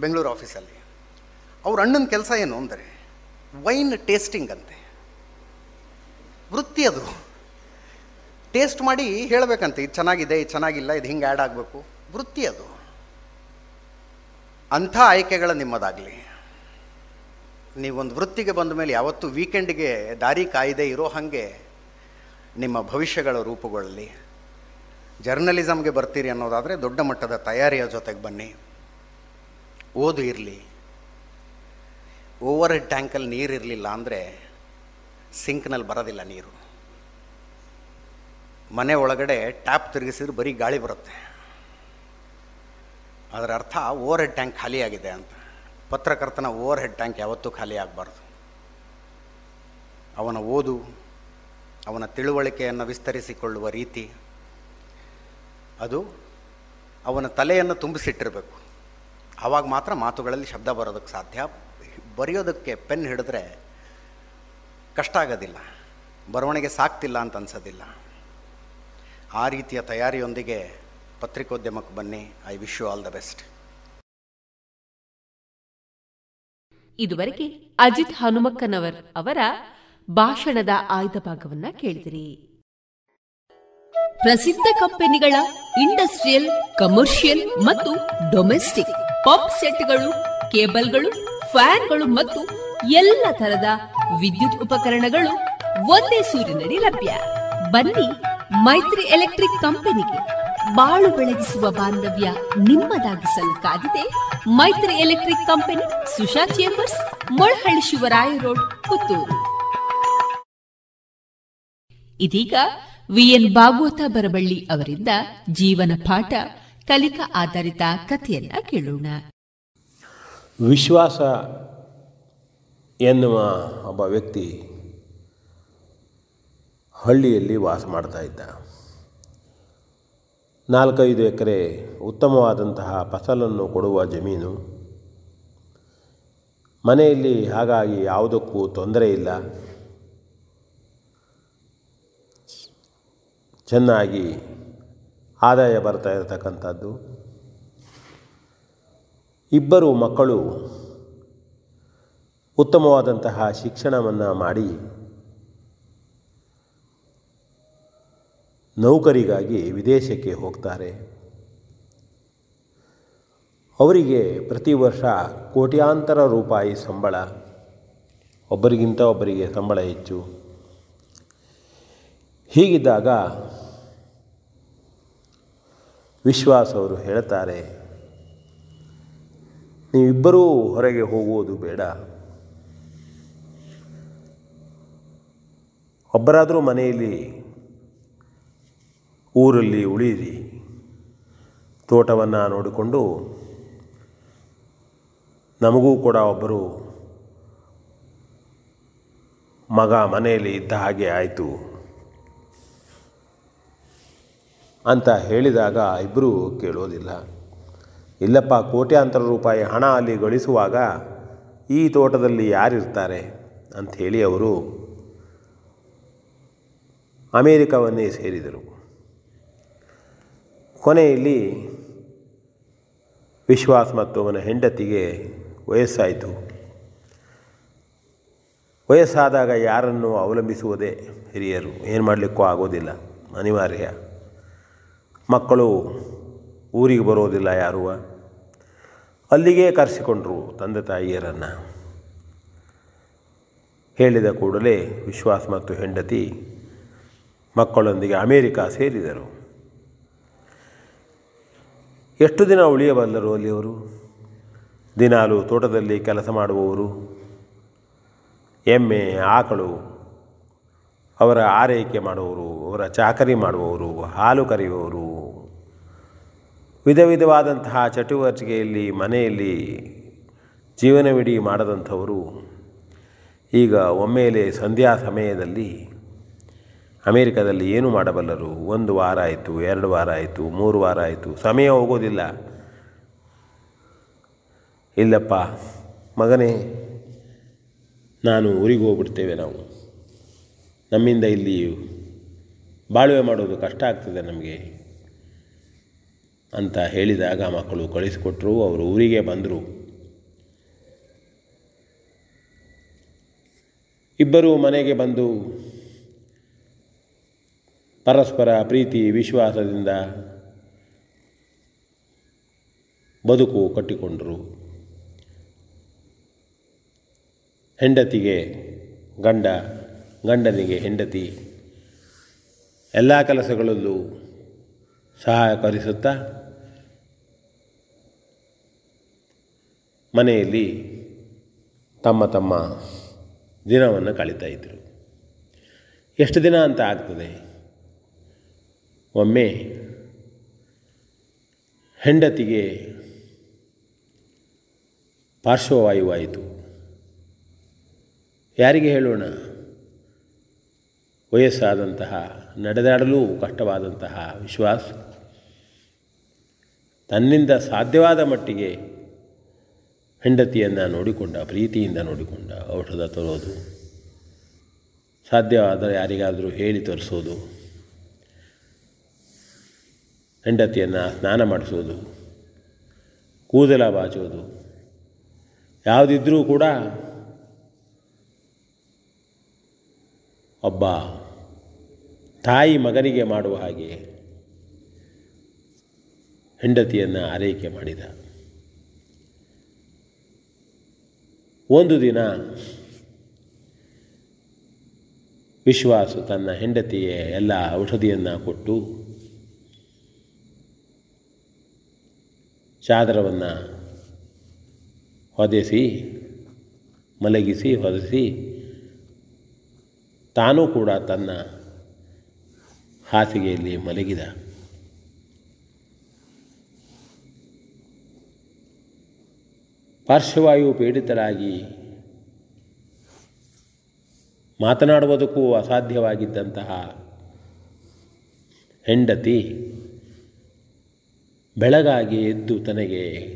ಬೆಂಗಳೂರು ಆಫೀಸಲ್ಲಿ ಅವ್ರ ಅಣ್ಣನ ಕೆಲಸ ಏನು ಅಂದರೆ ವೈನ್ ಟೇಸ್ಟಿಂಗ್ ಅಂತೆ. ವೃತ್ತಿ ಅದು. ಟೇಸ್ಟ್ ಮಾಡಿ ಹೇಳಬೇಕಂತೆ, ಇದು ಚೆನ್ನಾಗಿದೆ, ಇದು ಚೆನ್ನಾಗಿಲ್ಲ, ಇದು ಹಿಂಗೆ ಆ್ಯಡ್ ಆಗಬೇಕು. ವೃತ್ತಿ ಅದು. ಅಂಥ ಆಯ್ಕೆಗಳ ನಿಮ್ಮದಾಗಲಿ. ನೀವೊಂದು ವೃತ್ತಿಗೆ ಬಂದ ಮೇಲೆ ಯಾವತ್ತೂ ವೀಕೆಂಡ್ಗೆ ದಾರಿ ಕಾಯ್ದೆ ಇರೋ ಹಾಗೆ ನಿಮ್ಮ ಭವಿಷ್ಯಗಳ ರೂಪುಗೊಳ್ಳಲಿ. ಜರ್ನಲಿಸಮ್ಗೆ ಬರ್ತೀರಿ ಅನ್ನೋದಾದರೆ ದೊಡ್ಡ ಮಟ್ಟದ ತಯಾರಿಯ ಜೊತೆಗೆ ಬನ್ನಿ. ಓದು ಇರಲಿ. ಓವರ್ ಹೆಡ್ ಟ್ಯಾಂಕಲ್ಲಿ ನೀರು ಇರಲಿಲ್ಲ ಅಂದರೆ ಸಿಂಕ್ನಲ್ಲಿ ಬರೋದಿಲ್ಲ ನೀರು. ಮನೆ ಒಳಗಡೆ ಟ್ಯಾಪ್ ತಿರುಗಿಸಿದ್ರೆ ಬರೀ ಗಾಳಿ ಬರುತ್ತೆ. ಅದರ ಅರ್ಥ ಓವರ್ ಹೆಡ್ ಟ್ಯಾಂಕ್ ಖಾಲಿಯಾಗಿದೆ ಅಂತ. ಪತ್ರಕರ್ತನ ಓವರ್ ಹೆಡ್ ಟ್ಯಾಂಕ್ ಯಾವತ್ತೂ ಖಾಲಿ ಆಗಬಾರ್ದು. ಅವನ ಓದು, ಅವನ ತಿಳುವಳಿಕೆಯನ್ನು ವಿಸ್ತರಿಸಿಕೊಳ್ಳುವ ರೀತಿ, ಅದು ಅವನ ತಲೆಯನ್ನು ತುಂಬಿಸಿಟ್ಟಿರಬೇಕು. ಆವಾಗ ಮಾತ್ರ ಮಾತುಗಳಲ್ಲಿ ಶಬ್ದ ಬರೋದಕ್ಕೆ ಸಾಧ್ಯ. ಬರೆಯೋದಕ್ಕೆ ಪೆನ್ ಹಿಡಿದ್ರೆ ಕಷ್ಟ ಆಗೋದಿಲ್ಲ, ಬರವಣಿಗೆ ಸಾಕ್ತಿಲ್ಲ ಅಂತ ಅನ್ಸೋದಿಲ್ಲ. ಆ ರೀತಿಯ ತಯಾರಿಯೊಂದಿಗೆ ಪತ್ರಿಕೋದ್ಯಮಕ್ಕೆ ಬನ್ನಿ. I wish you all the best. ಇದುವರೆಗೆ ಅಜಿತ್ ಹನುಮಕ್ಕನವರ್ ಅವರ ಭಾಷಣದ ಆಯ್ದ ಭಾಗವನ್ನ ಕೇಳಿದಿರಿ. ಪ್ರಸಿದ್ಧ ಕಂಪನಿಗಳ ಇಂಡಸ್ಟ್ರಿಯಲ್, ಕಮರ್ಷಿಯಲ್ ಮತ್ತು ಡೊಮೆಸ್ಟಿಕ್ ಪಂಪ್ ಸೆಟ್ಗಳು, ಕೇಬಲ್ಗಳು ಫ್ಯಾನ್ಗಳು ಮತ್ತು ಎಲ್ಲ ತರದ ವಿದ್ಯುತ್ ಉಪಕರಣಗಳು ಒಂದೇ ಸೂರಿನಡಿ ಲಭ್ಯ. ಬನ್ನಿ ಮೈತ್ರಿ ಎಲೆಕ್ಟ್ರಿಕ್ ಕಂಪನಿಗೆ ಬಾಳು ಬೆಳಗಿಸುವ ಬಾಂಧವ್ಯ ನಿಮ್ಮದಾಗಿಸಲು ಕಾದಿದೆ Maitri electric company, Susha chambers, Molahalli Shivaraya road, Puttur. ಇದೀಗ ವಿಎನ್ ಭಾಗವತ ಬರಬಳ್ಳಿ ಅವರಿಂದ ಜೀವನ ಪಾಠ, ಕಲಿಕಾ ಆಧಾರಿತ ಕಥೆಯನ್ನ ಕೇಳೋಣ. ವಿಶ್ವಾಸ ಎನ್ನುವ ಒಬ್ಬ ವ್ಯಕ್ತಿ ಹಳ್ಳಿಯಲ್ಲಿ ವಾಸ ಮಾಡ್ತಾ ಇದ್ದ. ನಾಲ್ಕೈದು ಎಕರೆ ಉತ್ತಮವಾದಂತಹ ಫಸಲನ್ನು ಕೊಡುವ ಜಮೀನು. ಮನೆಯಲ್ಲಿ ಹಾಗಾಗಿ ಯಾವುದಕ್ಕೂ ತೊಂದರೆ ಇಲ್ಲ. ಚೆನ್ನಾಗಿ ಆದಾಯ ಬರ್ತಾ ಇರತಕ್ಕಂಥದ್ದು. ಇಬ್ಬರು ಮಕ್ಕಳು ಉತ್ತಮವಾದಂತಹ ಶಿಕ್ಷಣವನ್ನು ಮಾಡಿ ನೌಕರಿಗಾಗಿ ವಿದೇಶಕ್ಕೆ ಹೋಗ್ತಾರೆ. ಅವರಿಗೆ ಪ್ರತಿ ವರ್ಷ ಕೋಟ್ಯಾಂತರ ರೂಪಾಯಿ ಸಂಬಳ, ಒಬ್ಬರಿಗಿಂತ ಒಬ್ಬರಿಗೆ ಸಂಬಳ ಹೆಚ್ಚು. ಹೀಗಿದ್ದಾಗ ವಿಶ್ವಾಸ್ ಅವರು ಹೇಳ್ತಾರೆ ನೀವಿಬ್ಬರೂ ಹೊರಗೆ ಹೋಗುವುದು ಬೇಡ. ಒಬ್ಬರಾದರೂ ಮನೆಯಲ್ಲಿ, ಊರಲ್ಲಿ ಉಳಿಯಿರಿ. ತೋಟವನ್ನು ನೋಡಿಕೊಂಡು ನಮಗೂ ಕೂಡ ಒಬ್ಬರು ಮಗ ಮನೆಯಲ್ಲಿ ಇದ್ದ ಹಾಗೆ ಆಯಿತು. ಅಂತ ಹೇಳಿದಾಗ ಇಬ್ಬರೂ ಕೇಳೋದಿಲ್ಲ. ಇಲ್ಲಪ್ಪ, ಕೋಟ್ಯಾಂತರ ರೂಪಾಯಿ ಹಣ ಅಲ್ಲಿ ಗಳಿಸುವಾಗ ಈ ತೋಟದಲ್ಲಿ ಯಾರಿರ್ತಾರೆ? ಅಂಥೇಳಿ ಅವರು ಅಮೇರಿಕವನ್ನೇ ಸೇರಿದರು. ಕೊನೆಯಲ್ಲಿ ವಿಶ್ವಾಸ್ ಮತ್ತು ಅವನ ಹೆಂಡತಿಗೆ ವಯಸ್ಸಾಯಿತು. ವಯಸ್ಸಾದಾಗ ಯಾರನ್ನು ಅವಲಂಬಿಸುವುದೇ ಹಿರಿಯರು? ಏನು ಮಾಡಲಿಕ್ಕೂ ಆಗೋದಿಲ್ಲ, ಅನಿವಾರ್ಯ. ಮಕ್ಕಳು ಊರಿಗೆ ಬರೋದಿಲ್ಲ ಯಾರುವ ಅಲ್ಲಿಗೆ ಕರೆಸಿಕೊಂಡ್ರು ತಂದೆ ತಾಯಿಯರನ್ನು. ಹೇಳಿದ ಕೂಡಲೇ ವಿಶ್ವಾಸ್ ಮತ್ತು ಹೆಂಡತಿ ಮಕ್ಕಳೊಂದಿಗೆ ಅಮೇರಿಕಾ ಸೇರಿದರು. ಎಷ್ಟು ದಿನ ಉಳಿಯಬಲ್ಲರು ಅಲ್ಲಿ ಅವರು? ದಿನಾಲು ತೋಟದಲ್ಲಿ ಕೆಲಸ ಮಾಡುವವರು? ಎಮ್ಮೆ, ಆಕಳು, ಅವರ ಆರೈಕೆ ಮಾಡುವವರು, ಅವರ ಚಾಕರಿ ಮಾಡುವವರು, ಹಾಲು ಕರೆಯುವವರು ವಿಧ ವಿಧವಾದಂತಹ ಚಟುವಟಿಕೆಯಲ್ಲಿ, ಮನೆಯಲ್ಲಿ ಜೀವನವಿಡೀ ಮಾಡದಂಥವರು ಈಗ ಒಮ್ಮೆಲೆ ಸಂಧ್ಯಾ ಸಮಯದಲ್ಲಿ ಅಮೇರಿಕಾದಲ್ಲಿ ಏನು ಮಾಡಬಲ್ಲರು? ಒಂದು ವಾರ ಆಯಿತು, ಎರಡು ವಾರ ಆಯಿತು, ಮೂರು ವಾರ ಆಯಿತು, ಸಮಯ ಹೋಗೋದಿಲ್ಲ. ಇಲ್ಲಪ್ಪ, ಮಗನೇ, ನಾನು ಊರಿಗೆ ಹೋಗ್ಬಿಡ್ತೇವೆ ನಾವು. ನಮ್ಮಿಂದ ಇಲ್ಲಿ ಬಾಳುವೆ ಮಾಡೋದು ಕಷ್ಟ ಆಗ್ತದೆ ನಮಗೆ. ಅಂತ ಹೇಳಿದಾಗ ಮಕ್ಕಳು ಕಳಿಸಿಕೊಟ್ರು, ಅವರು ಊರಿಗೆ ಬಂದರು. ಇಬ್ಬರು ಮನೆಗೆ ಬಂದು ಪರಸ್ಪರ ಪ್ರೀತಿ, ವಿಶ್ವಾಸದಿಂದ ಬದುಕು ಕಟ್ಟಿಕೊಂಡರು. ಹೆಂಡತಿಗೆ ಗಂಡ, ಗಂಡನಿಗೆ ಹೆಂಡತಿ, ಎಲ್ಲ ಕೆಲಸಗಳಲ್ಲೂ ಸಹಕರಿಸುತ್ತಾ ಮನೆಯಲ್ಲಿ ತಮ್ಮ ತಮ್ಮ ದಿನವನ್ನು ಕಳೀತಾ ಇದ್ದರು. ಎಷ್ಟು ದಿನ ಅಂತ ಆಗ್ತದೆ? ಒಮ್ಮೆ ಹೆಂಡತಿಗೆ ಪಾರ್ಶ್ವವಾಯುವಾಯಿತು. ಯಾರಿಗೆ ಹೇಳೋಣ? ವಯಸ್ಸಾದಂತಹ, ನಡೆದಾಡಲು ಕಷ್ಟವಾದಂತಹ ವಿಶ್ವಾಸ, ತನ್ನಿಂದ ಸಾಧ್ಯವಾದ ಮಟ್ಟಿಗೆ ಹೆಂಡತಿಯನ್ನು ನೋಡಿಕೊಂಡ, ಪ್ರೀತಿಯಿಂದ ನೋಡಿಕೊಂಡ ಔಷಧ ತರೋದು ಸಾಧ್ಯವಾದರೆ ಯಾರಿಗಾದರೂ ಹೇಳಿ ತರಿಸೋದು, ಹೆಂಡತಿಯನ್ನು ಸ್ನಾನ ಮಾಡಿಸೋದು, ಕೂದಲ ಬಾಚೋದು, ಯಾವುದಿದ್ರೂ ಕೂಡ ಒಬ್ಬ ತಾಯಿ ಮಗನಿಗೆ ಮಾಡುವ ಹಾಗೆ ಹೆಂಡತಿಯನ್ನು ಆರೈಕೆ ಮಾಡಿದ. ಒಂದು ದಿನ ವಿಶ್ವಾಸು ತನ್ನ ಹೆಂಡತಿಯೇ ಎಲ್ಲ ಔಷಧಿಯನ್ನು ಕೊಟ್ಟು ಚಾದರವನ್ನು ಹೊದೆಸಿ, ಮಲಗಿಸಿ, ಹೊದೆಸಿ, ತಾನೂ ಕೂಡ ತನ್ನ ಹಾಸಿಗೆಯಲ್ಲಿ ಮಲಗಿದ. ಪಾರ್ಶ್ವವಾಯು ಪೀಡಿತರಾಗಿ ಮಾತನಾಡುವುದಕ್ಕೂ ಅಸಾಧ್ಯವಾಗಿದ್ದಂತಹ ಹೆಂಡತಿ ಬೆಳಗಾಗಿ ಎದ್ದು ತನಗೆ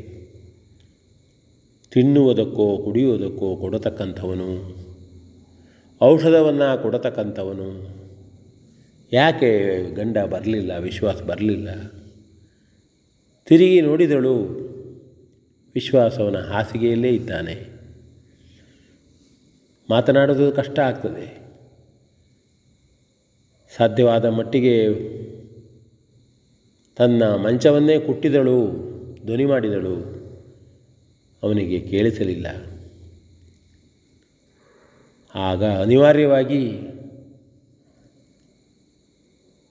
ತಿನ್ನುವುದಕ್ಕೋ ಕುಡಿಯುವುದಕ್ಕೋ ಕೊಡತಕ್ಕಂಥವನು, ಔಷಧವನ್ನು ಕೊಡತಕ್ಕಂಥವನು. ಯಾಕೆ ಗಂಡ ಬರಲಿಲ್ಲ, ವಿಶ್ವಾಸ ಬರಲಿಲ್ಲ? ತಿರುಗಿ ನೋಡಿದಳು ವಿಶ್ವಾಸವನ ಹಾಸಿಗೆಯಲ್ಲೇ ಇದ್ದಾನೆ. ಮಾತನಾಡೋದು ಕಷ್ಟ ಆಗ್ತದೆ. ಸಾಧ್ಯವಾದ ಮಟ್ಟಿಗೆ ತನ್ನ ಮಂಚವನ್ನೇ ಕುಟ್ಟಿದಳು, ಧ್ವನಿ ಮಾಡಿದಳು. ಅವನಿಗೆ ಕೇಳಿಸಲಿಲ್ಲ. ಆಗ ಅನಿವಾರ್ಯವಾಗಿ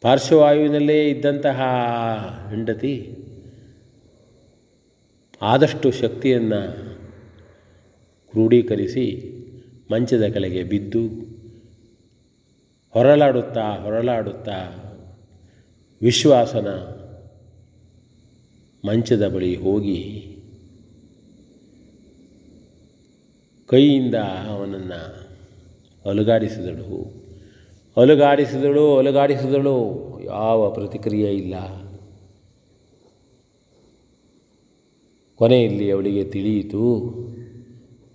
ಪಾರ್ಶ್ವವಾಯುವಿನಲ್ಲೇ ಇದ್ದಂತಹ ಹೆಂಡತಿ ಆದಷ್ಟು ಶಕ್ತಿಯನ್ನು ಕ್ರೋಢೀಕರಿಸಿ ಮಂಚದ ಕೆಳಗೆ ಬಿದ್ದು ಹೊರಲಾಡುತ್ತಾ ಹೊರಲಾಡುತ್ತಾ ವಿಶ್ವಾಸನ ಮಂಚದ ಬಳಿ ಹೋಗಿ ಕೈಯಿಂದ ಅವನನ್ನು ಅಲುಗಾಡಿಸಿದಳು ಅಲುಗಾಡಿಸಿದಳು ಅಲುಗಾಡಿಸಿದಳು ಯಾವ ಪ್ರತಿಕ್ರಿಯೆ ಇಲ್ಲ. ಕೊನೆಯಲ್ಲಿ ಅವಳಿಗೆ ತಿಳಿಯಿತು,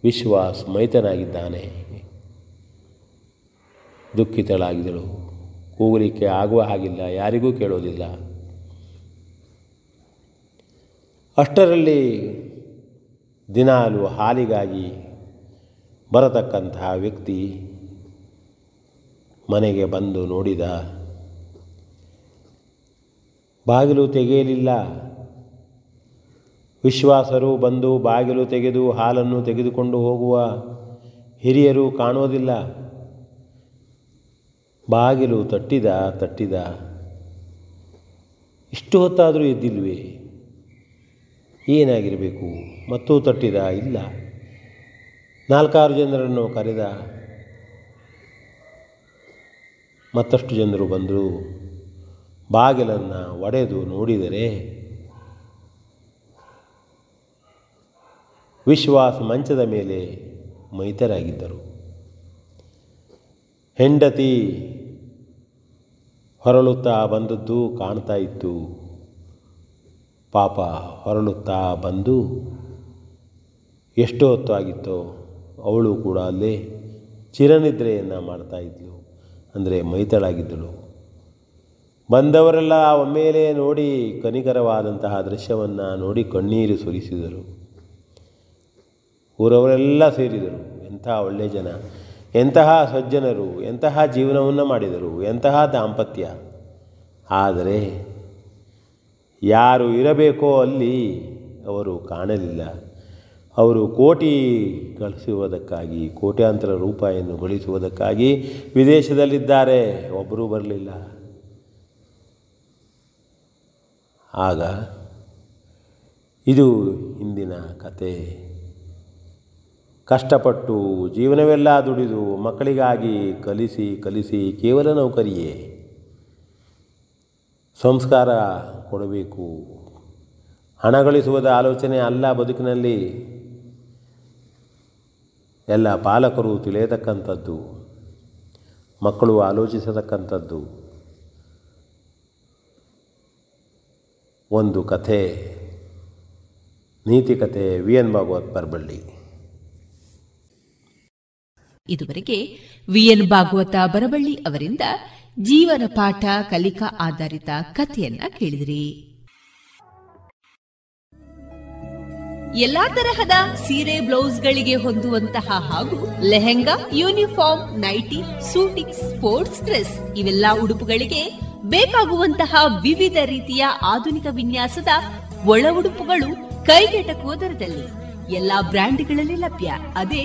ವಿಶ್ವಾಸ್ ಮೈತನಾಗಿದ್ದಾನೆ. ದುಃಖಿತಳಾಗಿದ್ದಳು. ಕೂಗಲಿಕ್ಕೆ ಆಗುವ ಹಾಗಿಲ್ಲ, ಯಾರಿಗೂ ಕೇಳೋದಿಲ್ಲ. ಅಷ್ಟರಲ್ಲಿ ದಿನಾಲು ಹಾಲಿಗಾಗಿ ಬರತಕ್ಕಂತಹ ವ್ಯಕ್ತಿ ಮನೆಗೆ ಬಂದು ನೋಡಿದ, ಬಾಗಿಲು ತೆಗೆಯಲಿಲ್ಲ. ವಿಶ್ವಾಸರು ಬಂದು ಬಾಗಿಲು ತೆಗೆದು ಹಾಲನ್ನು ತೆಗೆದುಕೊಂಡು ಹೋಗುವ ಹಿರಿಯರು ಕಾಣೋದಿಲ್ಲ. ಬಾಗಿಲು ತಟ್ಟಿದ ತಟ್ಟಿದ. ಇಷ್ಟು ಹೊತ್ತಾದರೂ ಎದ್ದಿಲ್ವೇ? ಏನಾಗಿರಬೇಕು? ಮತ್ತೂ ತಟ್ಟಿದ? ಇಲ್ಲ. ನಾಲ್ಕಾರು ಜನರನ್ನು ಕರೆದ. ಮತ್ತಷ್ಟು ಜನರು ಬಂದರು ಬಾಗಿಲನ್ನು ಒಡೆದು ನೋಡಿದರೆ ವಿಶ್ವಾಸ ಮಂಚದ ಮೇಲೆ ಮೈತರಾಗಿದ್ದರು. ಹೆಂಡತಿ ಹೊರಳುತ್ತಾ ಬಂದದ್ದು ಕಾಣ್ತಾ ಇತ್ತು. ಪಾಪ ಹೊರಳುತ್ತಾ ಬಂದು ಎಷ್ಟು ಹೊತ್ತು ಆಗಿತ್ತೋ, ಅವಳು ಕೂಡ ಅಲ್ಲೇ ಚಿರನಿದ್ರೆಯನ್ನು ಮಾಡ್ತಾ ಇದ್ಲು. ಅಂದರೆ ಮೈತಳಾಗಿದ್ದಳು. ಬಂದವರೆಲ್ಲ ಒಮ್ಮೇಲೆ ನೋಡಿ ಕನಿಕರವಾದಂತಹ ದೃಶ್ಯವನ್ನು ನೋಡಿ ಕಣ್ಣೀರು ಸುರಿಸಿದರು. ಊರವರೆಲ್ಲ ಸೇರಿದರು. ಎಂಥ ಒಳ್ಳೆಯ ಜನ. ಎಂತಹ ಸಜ್ಜನರು. ಎಂತಹ ಜೀವನವನ್ನು ಮಾಡಿದರು. ಎಂತಹ ದಾಂಪತ್ಯ. ಆದರೆ ಯಾರು ಇರಬೇಕೋ ಅಲ್ಲಿ ಅವರು ಕಾಣಲಿಲ್ಲ. ಅವರು ಕೋಟಿ ಗಳಿಸುವುದಕ್ಕಾಗಿ, ಕೋಟ್ಯಾಂತರ ರೂಪಾಯಿಯನ್ನು ಗಳಿಸುವುದಕ್ಕಾಗಿ ವಿದೇಶದಲ್ಲಿದ್ದಾರೆ. ಒಬ್ಬರೂ ಬರಲಿಲ್ಲ. ಆಗ ಇದು ಇಂದಿನ ಕತೆ. ಕಷ್ಟಪಟ್ಟು ಜೀವನವೆಲ್ಲ ದುಡಿದು ಮಕ್ಕಳಿಗಾಗಿ ಕಲಿಸಿ ಕಲಿಸಿ ಕೇವಲ ನೌಕರಿಯೇ. ಸಂಸ್ಕಾರ ಕೊಡಬೇಕು. ಹಣ ಗಳಿಸುವುದ ಆಲೋಚನೆ ಅಲ್ಲ ಬದುಕಿನಲ್ಲಿ. ಎಲ್ಲ ಪಾಲಕರು ತಿಳಿಯತಕ್ಕಂಥದ್ದು, ಮಕ್ಕಳು ಆಲೋಚಿಸತಕ್ಕಂಥದ್ದು. ಒಂದು ಕಥೆ, ನೀತಿ ಕಥೆ, ವಿ ಎನ್ ಭಾಗವತ್ ಬರಬಳ್ಳಿ. ಇದುವರೆಗೆ ವಿಎನ್ ಭಾಗವತ ಬರಬಳ್ಳಿ ಅವರಿಂದ ಜೀವನ ಪಾಠ ಕಲಿಕಾ ಆಧಾರಿತ ಕಥೆಯನ್ನ ಕೇಳಿದ್ರಿ. ಎಲ್ಲಾ ತರಹದ ಸೀರೆ ಬ್ಲೌಸ್ಗಳಿಗೆ ಹೊಂದುವಂತಹ ಹಾಗೂ lehenga, uniform, nighty, suiting, sports dress ಇವೆಲ್ಲ ಉಡುಪುಗಳಿಗೆ ಬೇಕಾಗುವಂತಹ ವಿವಿಧ ರೀತಿಯ ಆಧುನಿಕ ವಿನ್ಯಾಸದ ಒಳ ಉಡುಪುಗಳು ಕೈಗೆಟಕುವ ದರದಲ್ಲಿ ಎಲ್ಲಾ ಬ್ರ್ಯಾಂಡ್ಗಳಲ್ಲಿ ಲಭ್ಯ. ಅದೇ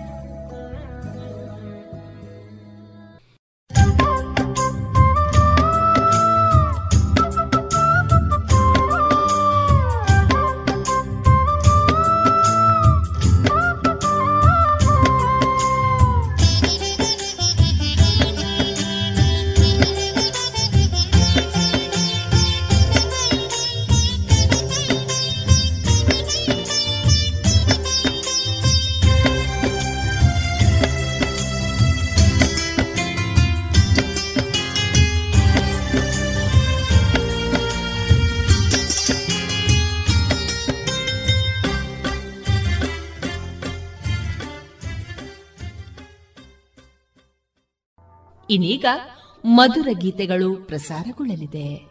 ಇನ್ನೀಗ ಮಧುರ ಗೀತೆಗಳು ಪ್ರಸಾರಗೊಳ್ಳಲಿದೆ.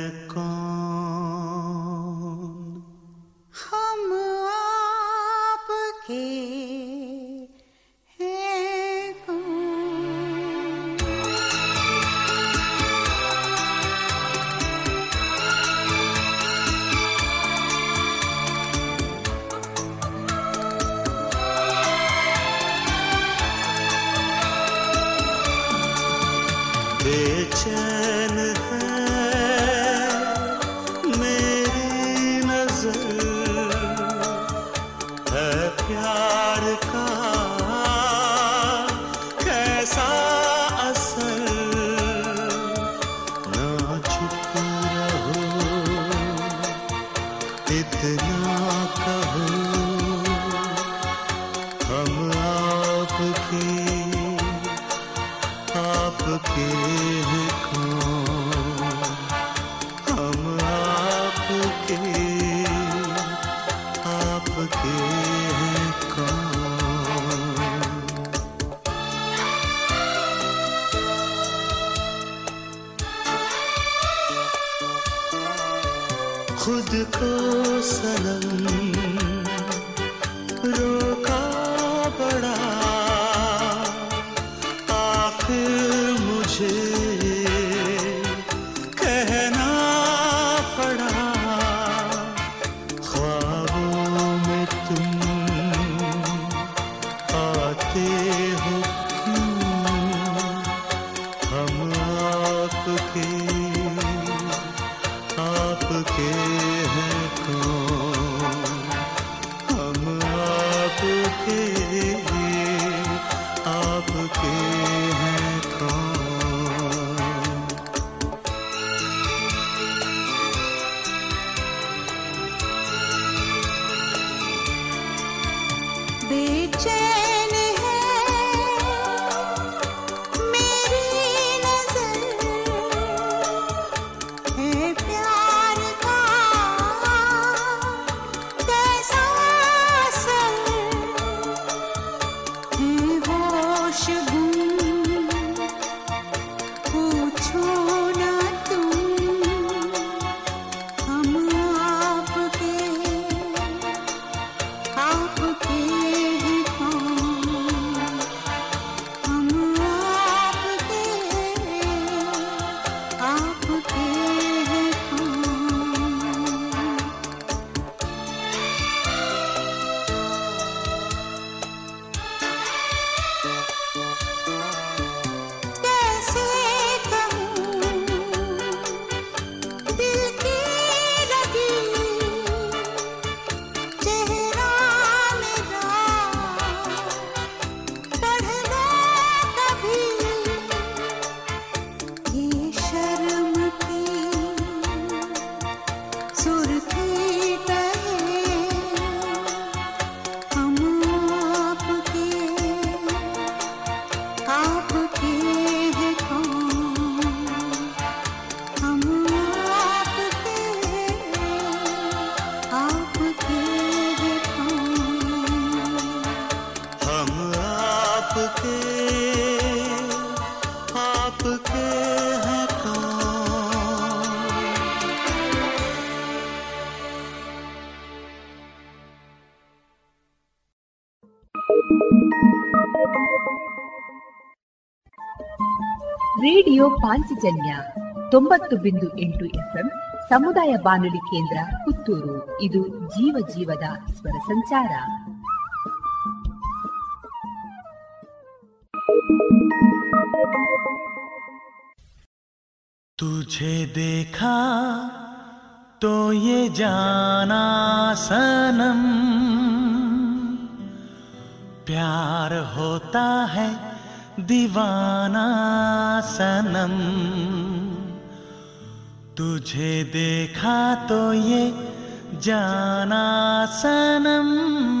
change. ರೇಡಿಯೋ ಪಾಂಚಜನ್ಯ ತೊಂಬತ್ತು ಬಿಂದು ಎಂಟು ಎಫ್ಎಂ ಸಮುದಾಯ ಬಾನುಲಿ ಕೇಂದ್ರ ಪುತ್ತೂರು. ಇದು ಜೀವ ಜೀವದ ಸ್ವರ ಸಂಚಾರ. तुझे देखा तो ये जाना सनम। प्यार होता है दीवाना सनम। तुझे देखा तो ये जानासनम सनम।